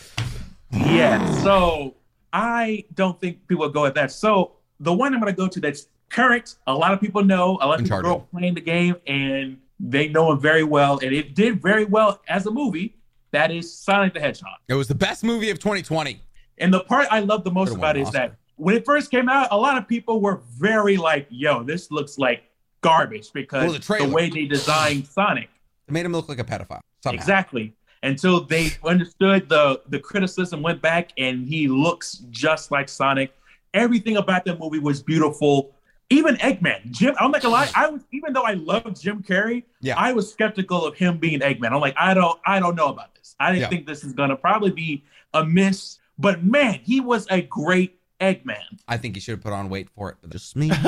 Speaker 2: Yeah, so I don't think people go at that. So the one I'm going to go to that's current, a lot of people know, a lot of people
Speaker 3: Uncharted.
Speaker 2: grow up playing the game, and they know it very well, and it did very well as a movie. That is Sonic the Hedgehog.
Speaker 3: It was the best movie of 2020.
Speaker 2: And the part I love the most
Speaker 3: Could've
Speaker 2: about it is that when it first came out, a lot of people were very like, "Yo, this looks like garbage" because
Speaker 3: Well, the
Speaker 2: the, way they designed Sonic.
Speaker 3: It made him look like a pedophile. Somehow.
Speaker 2: Exactly. Until they understood the the criticism, went back, and he looks just like Sonic. Everything about the movie was beautiful. Even Eggman, Jim. I'm not gonna lie. I was even though I love Jim Carrey,
Speaker 3: Yeah.
Speaker 2: I was skeptical of him being Eggman. I'm like, I don't, I don't know about this. I didn't
Speaker 3: Yeah.
Speaker 2: think this is gonna probably be a miss. But man, he was a great Eggman.
Speaker 3: I think he should have put on weight for it. But just me.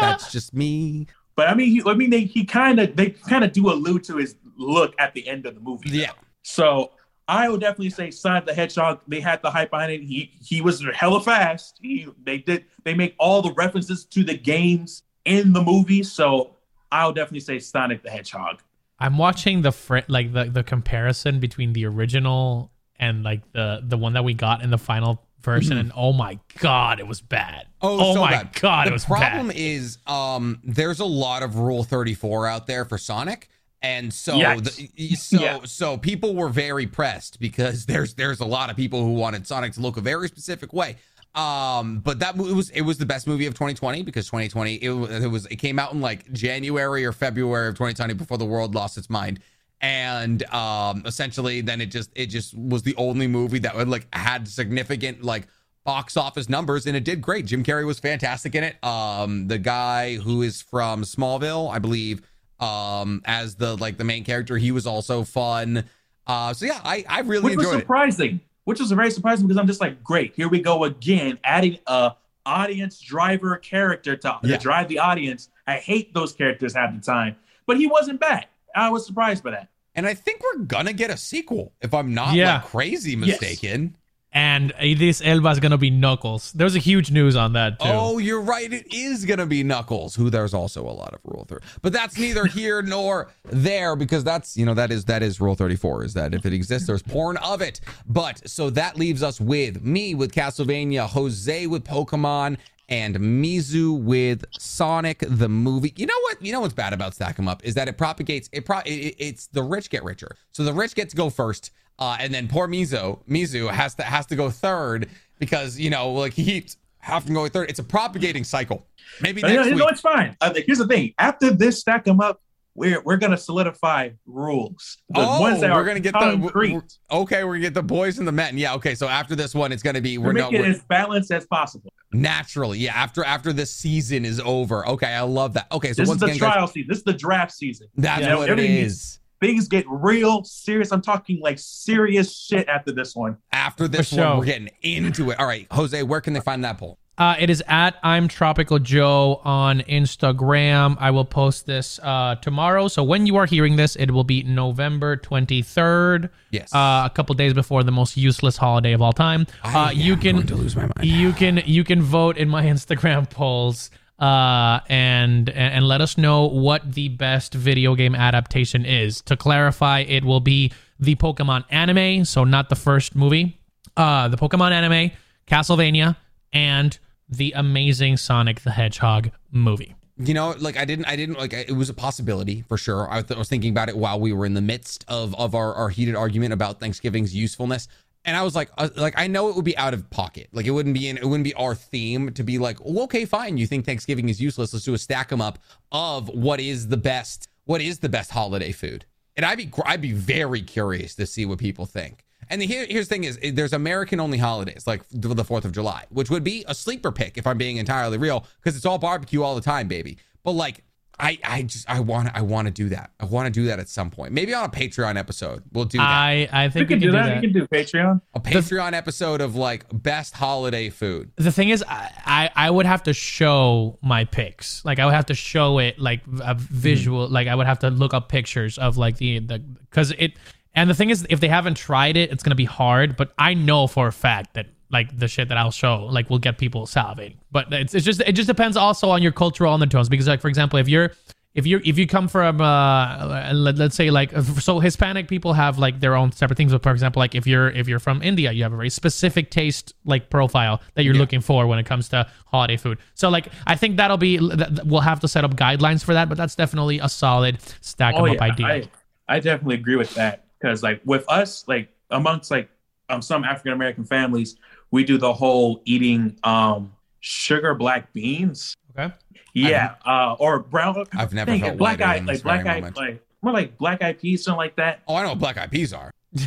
Speaker 3: That's just me.
Speaker 2: But I mean, he, I mean, they, he kind of, they kind of do allude to his look at the end of the movie.
Speaker 3: Yeah.
Speaker 2: So I would definitely say Sonic the Hedgehog. They had the hype behind it. He he was hella fast. He they did they make all the references to the games in the movie. So I would definitely say Sonic the Hedgehog.
Speaker 4: I'm watching the fr- like the the comparison between the original and like the the one that we got in the final version, and oh my god, it was bad.
Speaker 3: Oh, so
Speaker 4: my
Speaker 3: bad.
Speaker 4: god,
Speaker 3: the
Speaker 4: it was bad.
Speaker 3: The problem
Speaker 4: bad.
Speaker 3: is, um, there's a lot of Rule 34 out there for Sonic, and so the, so
Speaker 2: Yeah.
Speaker 3: so people were very pressed because there's there's a lot of people who wanted Sonic to look a very specific way. Um, but that it was it was the best movie of 2020 because 2020 it, it was it came out in like January or February of 2020 before the world lost its mind. And um essentially then it just it just was the only movie that would like had significant like box office numbers and it did great. Jim Carrey was fantastic in it. Um, the guy who is from Smallville, I believe, um, as the like the main character, he was also fun. Uh, so yeah, I I really
Speaker 2: which was
Speaker 3: enjoyed it.
Speaker 2: surprising. Which was very surprising because I'm just like, great, here we go again, adding a audience driver character to,
Speaker 3: Yeah.
Speaker 2: to drive the audience. I hate those characters half the time, but he wasn't bad. I was surprised by that.
Speaker 3: And I think we're gonna get a sequel, if I'm not
Speaker 4: Yeah.
Speaker 3: like crazy
Speaker 2: Yes.
Speaker 3: Mistaken.
Speaker 4: Idris Elba is gonna be Knuckles. There's a huge news on that too.
Speaker 3: Oh, you're right. It is gonna be Knuckles, who there's also a lot of Rule 30. But that's neither here nor there because that's you know that is that is Rule 34. Is that if it exists, there's porn of it. But so that leaves us with me with Castlevania, Jose with Pokemon, and Mizu with Sonic the movie. You know what? You know what's bad about Stack 'em Up is that it propagates. It pro. It, it- it's the rich get richer. So the rich get to go first, uh, and then poor Mizu Mizu has to has to go third because you know like he keeps having to go third. It's a propagating cycle. Maybe next week.
Speaker 2: you know, it's fine. Uh, here's the thing: after this stack them up, we're we're gonna solidify rules. The
Speaker 3: oh,
Speaker 2: ones that
Speaker 3: we're gonna get
Speaker 2: concrete.
Speaker 3: the okay. We're gonna get the boys and the men. Yeah. Okay. So after this one, it's gonna be
Speaker 2: We're
Speaker 3: we're
Speaker 2: making it
Speaker 3: we're,
Speaker 2: as balanced as possible.
Speaker 3: naturally. Yeah. After after this season is over. Okay. I love that. Okay. So
Speaker 2: this is the
Speaker 3: again, guys,
Speaker 2: trial season. This is the draft season.
Speaker 3: that's
Speaker 2: You know,
Speaker 3: what it is.
Speaker 2: Things get real serious. I'm talking like serious shit after this one.
Speaker 3: After this
Speaker 4: For
Speaker 3: one,
Speaker 4: sure.
Speaker 3: we're getting into it. All right, Jose, where can they find that poll?
Speaker 4: Uh, it is at I'm Tropical Joe on Instagram. I will post this uh, tomorrow. So when you are hearing this, it will be November 23rd.
Speaker 3: Yes.
Speaker 4: Uh, a couple days before the most useless holiday of all time.
Speaker 3: I
Speaker 4: Uh, you can
Speaker 3: going to lose my mind.
Speaker 4: you can you can vote in my Instagram polls uh, and and let us know what the best video game adaptation is. To clarify, it will be the Pokemon anime, so not the first movie. Uh, the Pokemon anime, Castlevania, and the amazing Sonic the Hedgehog movie.
Speaker 3: You know, like I didn't, I didn't like it was a possibility for sure. I, th- I was thinking about it while we were in the midst of of our, our heated argument about Thanksgiving's usefulness, and I was like, uh, like I know it would be out of pocket, like it wouldn't be in, it wouldn't be our theme to be like, okay, fine, you think Thanksgiving is useless? Let's do a stack 'em up of what is the best, what is the best holiday food, and I'd be, I'd be very curious to see what people think. And the, here, here's the thing: is there's American only holidays like the Fourth of July, which would be a sleeper pick if I'm being entirely real, because it's all barbecue all the time, baby. But like, I, I just, I want, I want to do that. I want to do that at some point. Maybe on a Patreon episode, we'll do that.
Speaker 4: I I
Speaker 2: You
Speaker 4: think
Speaker 2: can
Speaker 4: we can
Speaker 2: that.
Speaker 4: do
Speaker 2: You
Speaker 4: that.
Speaker 2: We can do Patreon.
Speaker 3: a Patreon episode of like best holiday food.
Speaker 4: the thing is I, I I would have to show my pics like i would have to show it like a mm-hmm. visual like i would have to look up pictures of like the the because it and the thing is if they haven't tried it it's gonna be hard but i know for a fact that like the shit that i'll show like will get people salivating but it's, it's just it just depends also on your cultural undertones. Because like for example if you're if you if you come from uh let, let's say like so hispanic people have like their own separate things. But for example like if you're if you're from india you have a very specific taste like profile that you're looking for when it comes to holiday food. So like i think that'll be that- we'll have to set up guidelines for that. But that's definitely a solid stack stack 'em up idea.
Speaker 2: Oh, I, I definitely agree with that. Because like with us, like amongst like um some African American families, we do the whole eating um sugar black beans.
Speaker 4: okay
Speaker 2: Yeah, uh, or brown.
Speaker 3: I've never felt
Speaker 2: black eye, like black eye,
Speaker 3: moment.
Speaker 2: like more like black eyed peas, something like that.
Speaker 3: Oh, I know what black eyed peas are.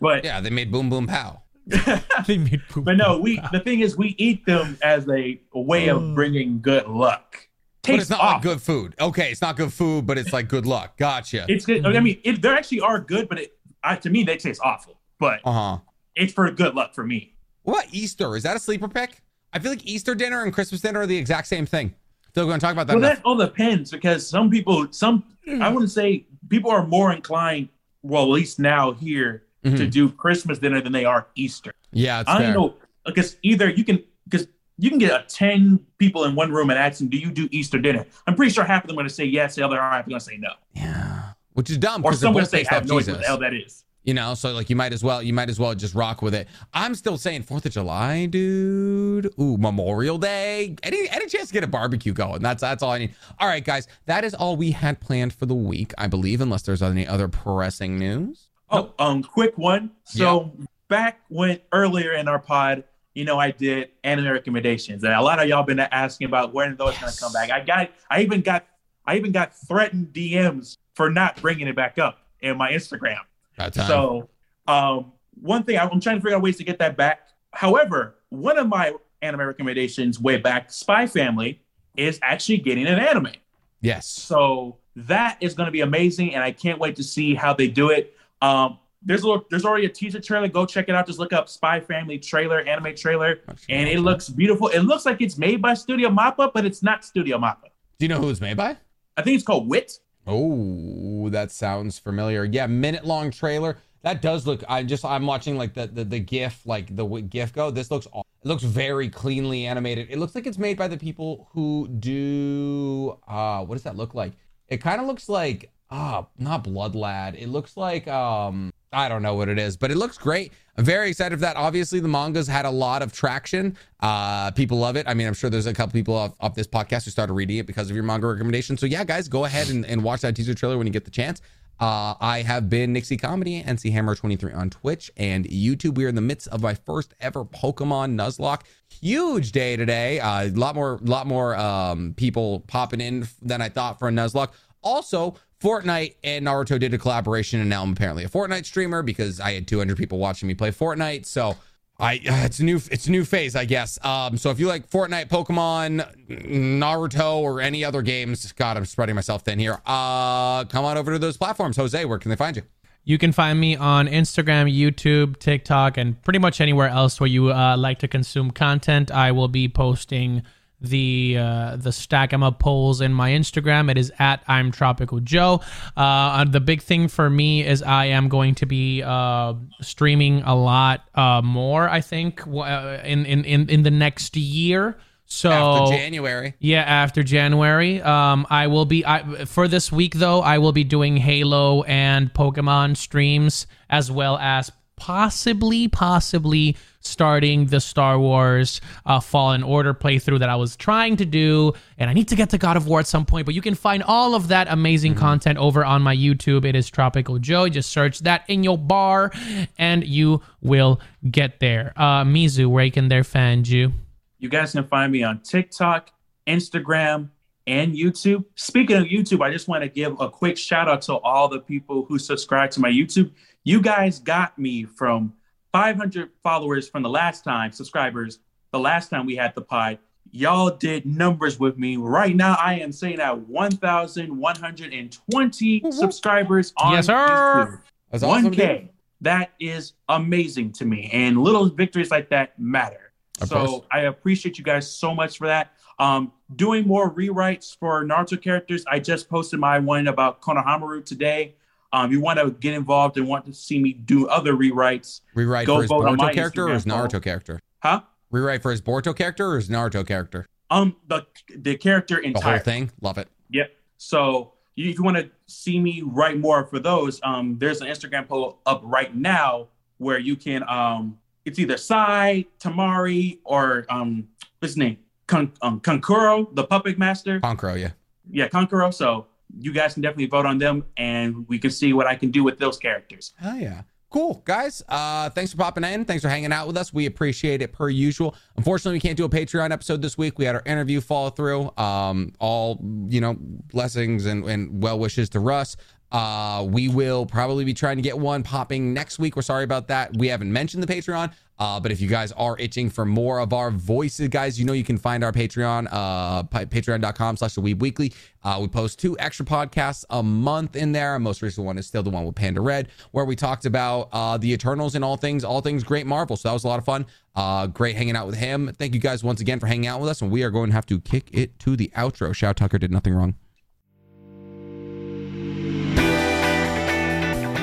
Speaker 2: But
Speaker 3: Yeah, they made boom boom pow.
Speaker 4: They made poop.
Speaker 2: but no, we the thing is we eat them as a, a way of bringing good luck.
Speaker 3: But it's not like good food. Okay, it's not good food, but it's like good luck. Gotcha.
Speaker 2: It's good. I mean, it, they actually are good, but it, I, to me they taste awful. But
Speaker 3: Uh huh.
Speaker 2: it's for good luck for me.
Speaker 3: What about Easter? Is that a sleeper pick? I feel like Easter dinner and Christmas dinner are the exact same thing. Still going to talk about that.
Speaker 2: Well,
Speaker 3: enough.
Speaker 2: that all depends because some people, some. I wouldn't say people are more inclined. Well, at least now here to
Speaker 3: Mhm.
Speaker 2: do Christmas dinner than they are Easter.
Speaker 3: yeah, it's
Speaker 2: I
Speaker 3: fair.
Speaker 2: don't know because either you can because you can get a ten people in one room and ask them, "Do you do Easter dinner?" I'm pretty sure half of them are going to say yes, the other half are going to say no,
Speaker 3: Yeah, which is dumb
Speaker 2: or
Speaker 3: because they're
Speaker 2: some going to say,
Speaker 3: based
Speaker 2: "I have no idea what the hell that is."
Speaker 3: You know, so like you might as well you might as well just rock with it. I'm still saying Fourth of July, dude. Ooh, Memorial Day. Any any chance to get a barbecue going? That's that's all I need. All right, guys, that is all we had planned for the week, I believe, unless there's any other pressing news.
Speaker 2: Oh, um, quick one. So back when earlier in our pod, you know, I did anime recommendations, and a lot of y'all been asking about when those
Speaker 3: Yes.
Speaker 2: going to come back. I got, I even got, I even got threatened DMs for not bringing it back up in my Instagram. So, um, one thing I'm trying to figure out ways to get that back. However, one of my anime recommendations way back, Spy Family, is actually getting an anime.
Speaker 3: Yes.
Speaker 2: So that is going to be amazing, and I can't wait to see how they do it. Um, there's a little, there's already a teaser trailer. Go check it out. Just look up Spy Family trailer, anime trailer, and it looks beautiful. It looks like it's made by Studio Mappa, but it's not Studio Mappa.
Speaker 3: Do you know who it's made by?
Speaker 2: I think it's called Wit.
Speaker 3: Oh, that sounds familiar. Yeah, minute long trailer. That does look. I just I'm watching like the the, the GIF, like the GIF go. This looks it looks very cleanly animated. It looks like it's made by the people who do uh what does that look like? It kind of looks like ah not Blood Lad. It looks like um I don't know what it is, but it looks great. I'm very excited for that. Obviously, the manga's had a lot of traction. Uh, people love it. I mean, I'm sure there's a couple people off, off this podcast who started reading it because of your manga recommendation. So yeah, guys, go ahead and, and watch that teaser trailer when you get the chance. Uh, I have been Nixie Comedy, NC Hammer 23 on Twitch and YouTube. We are in the midst of my first ever Pokemon Nuzlocke. Huge day today. A uh, lot more, lot more um, people popping in than I thought for a Nuzlocke. Also, Fortnite and Naruto did a collaboration, and now I'm apparently a Fortnite streamer because I had 200 people watching me play Fortnite. So I it's a new it's a new phase, I guess. Um, so if you like Fortnite, Pokemon, Naruto, or any other games, God, I'm spreading myself thin here. Uh, come on over to those platforms. Jose, where can they find you?
Speaker 4: You can find me on Instagram, YouTube, TikTok, and pretty much anywhere else where you uh, like to consume content. I will be posting the uh, the stack em up polls in my Instagram. It is at I'm Tropical Joe. Uh, the big thing for me is I am going to be uh, streaming a lot uh, more. I think uh, in, in in in the next year. So
Speaker 3: after January,
Speaker 4: yeah, after January, um, I will be I, for this week though. I will be doing Halo and Pokemon streams as well as possibly, possibly starting the Star Wars uh, Fallen Order playthrough that I was trying to do. And I need to get to God of War at some point, but you can find all of that amazing mm-hmm. content over on my YouTube. It is Tropical Joe. Just search that in your bar and you will get there. Uh, Mizu, where can they find you?
Speaker 2: You guys can find me on TikTok, Instagram, and YouTube. Speaking of YouTube, I just want to give a quick shout out to all the people who subscribe to my YouTube. You guys got me from 500 followers from the last time, subscribers, the last time we had the pod. Y'all did numbers with me. Right now, I am saying at 1,120 subscribers on
Speaker 4: yes, sir.
Speaker 2: YouTube.
Speaker 3: That's awesome,
Speaker 2: 1K.
Speaker 3: dude.
Speaker 2: That is amazing to me. And little victories like that matter.
Speaker 3: Of
Speaker 2: so
Speaker 3: course.
Speaker 2: I appreciate you guys so much for that. Um, doing more rewrites for Naruto characters. I just posted my one about Konohamaru today. Um, you want to get involved and want to see me do other rewrites,
Speaker 3: Rewrite
Speaker 2: Go
Speaker 3: for his Boruto character or his Naruto character?
Speaker 2: huh?
Speaker 3: Rewrite for his Boruto character or his Naruto character?
Speaker 2: Um, the the character
Speaker 3: The
Speaker 2: entire
Speaker 3: whole thing. Love it.
Speaker 2: Yep. So you- if you want to see me write more for those, um, there's an Instagram poll up right now where you can um, it's either Sai, Temari, or um, what's his name, Kon- um, Kankuro, the puppet master.
Speaker 3: Kankuro, yeah.
Speaker 2: Yeah, Kankuro. So you guys can definitely vote on them, and we can see what I can do with those characters.
Speaker 3: Oh, yeah. Cool, guys. Uh, thanks for popping in. Thanks for hanging out with us. We appreciate it per usual. Unfortunately, we can't do a Patreon episode this week. We had our interview fall through. Um, all you know, blessings and, and well wishes to Russ. Uh, we will probably be trying to get one popping next week. We're sorry about that. We haven't mentioned the Patreon. Uh, but if you guys are itching for more of our voices, guys, you know you can find our Patreon, uh, patreon.com slash the Weeb Weekly. Uh, we post two extra podcasts a month in there. Our most recent one is still the one with Panda Red, where we talked about uh, the Eternals and all things, all things great Marvel. So that was a lot of fun. Uh, great hanging out with him. Thank you guys once again for hanging out with us. And we are going to have to kick it to the outro. Shout Tucker did nothing wrong.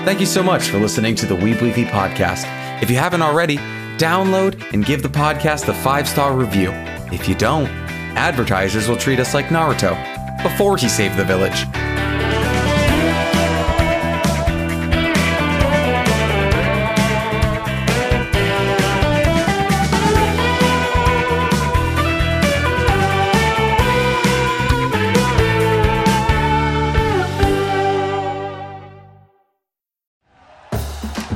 Speaker 1: Thank you so much for listening to the Weeb Weekly podcast. If you haven't already, download and give the podcast a five star review. If you don't, advertisers will treat us like Naruto before he saved the village.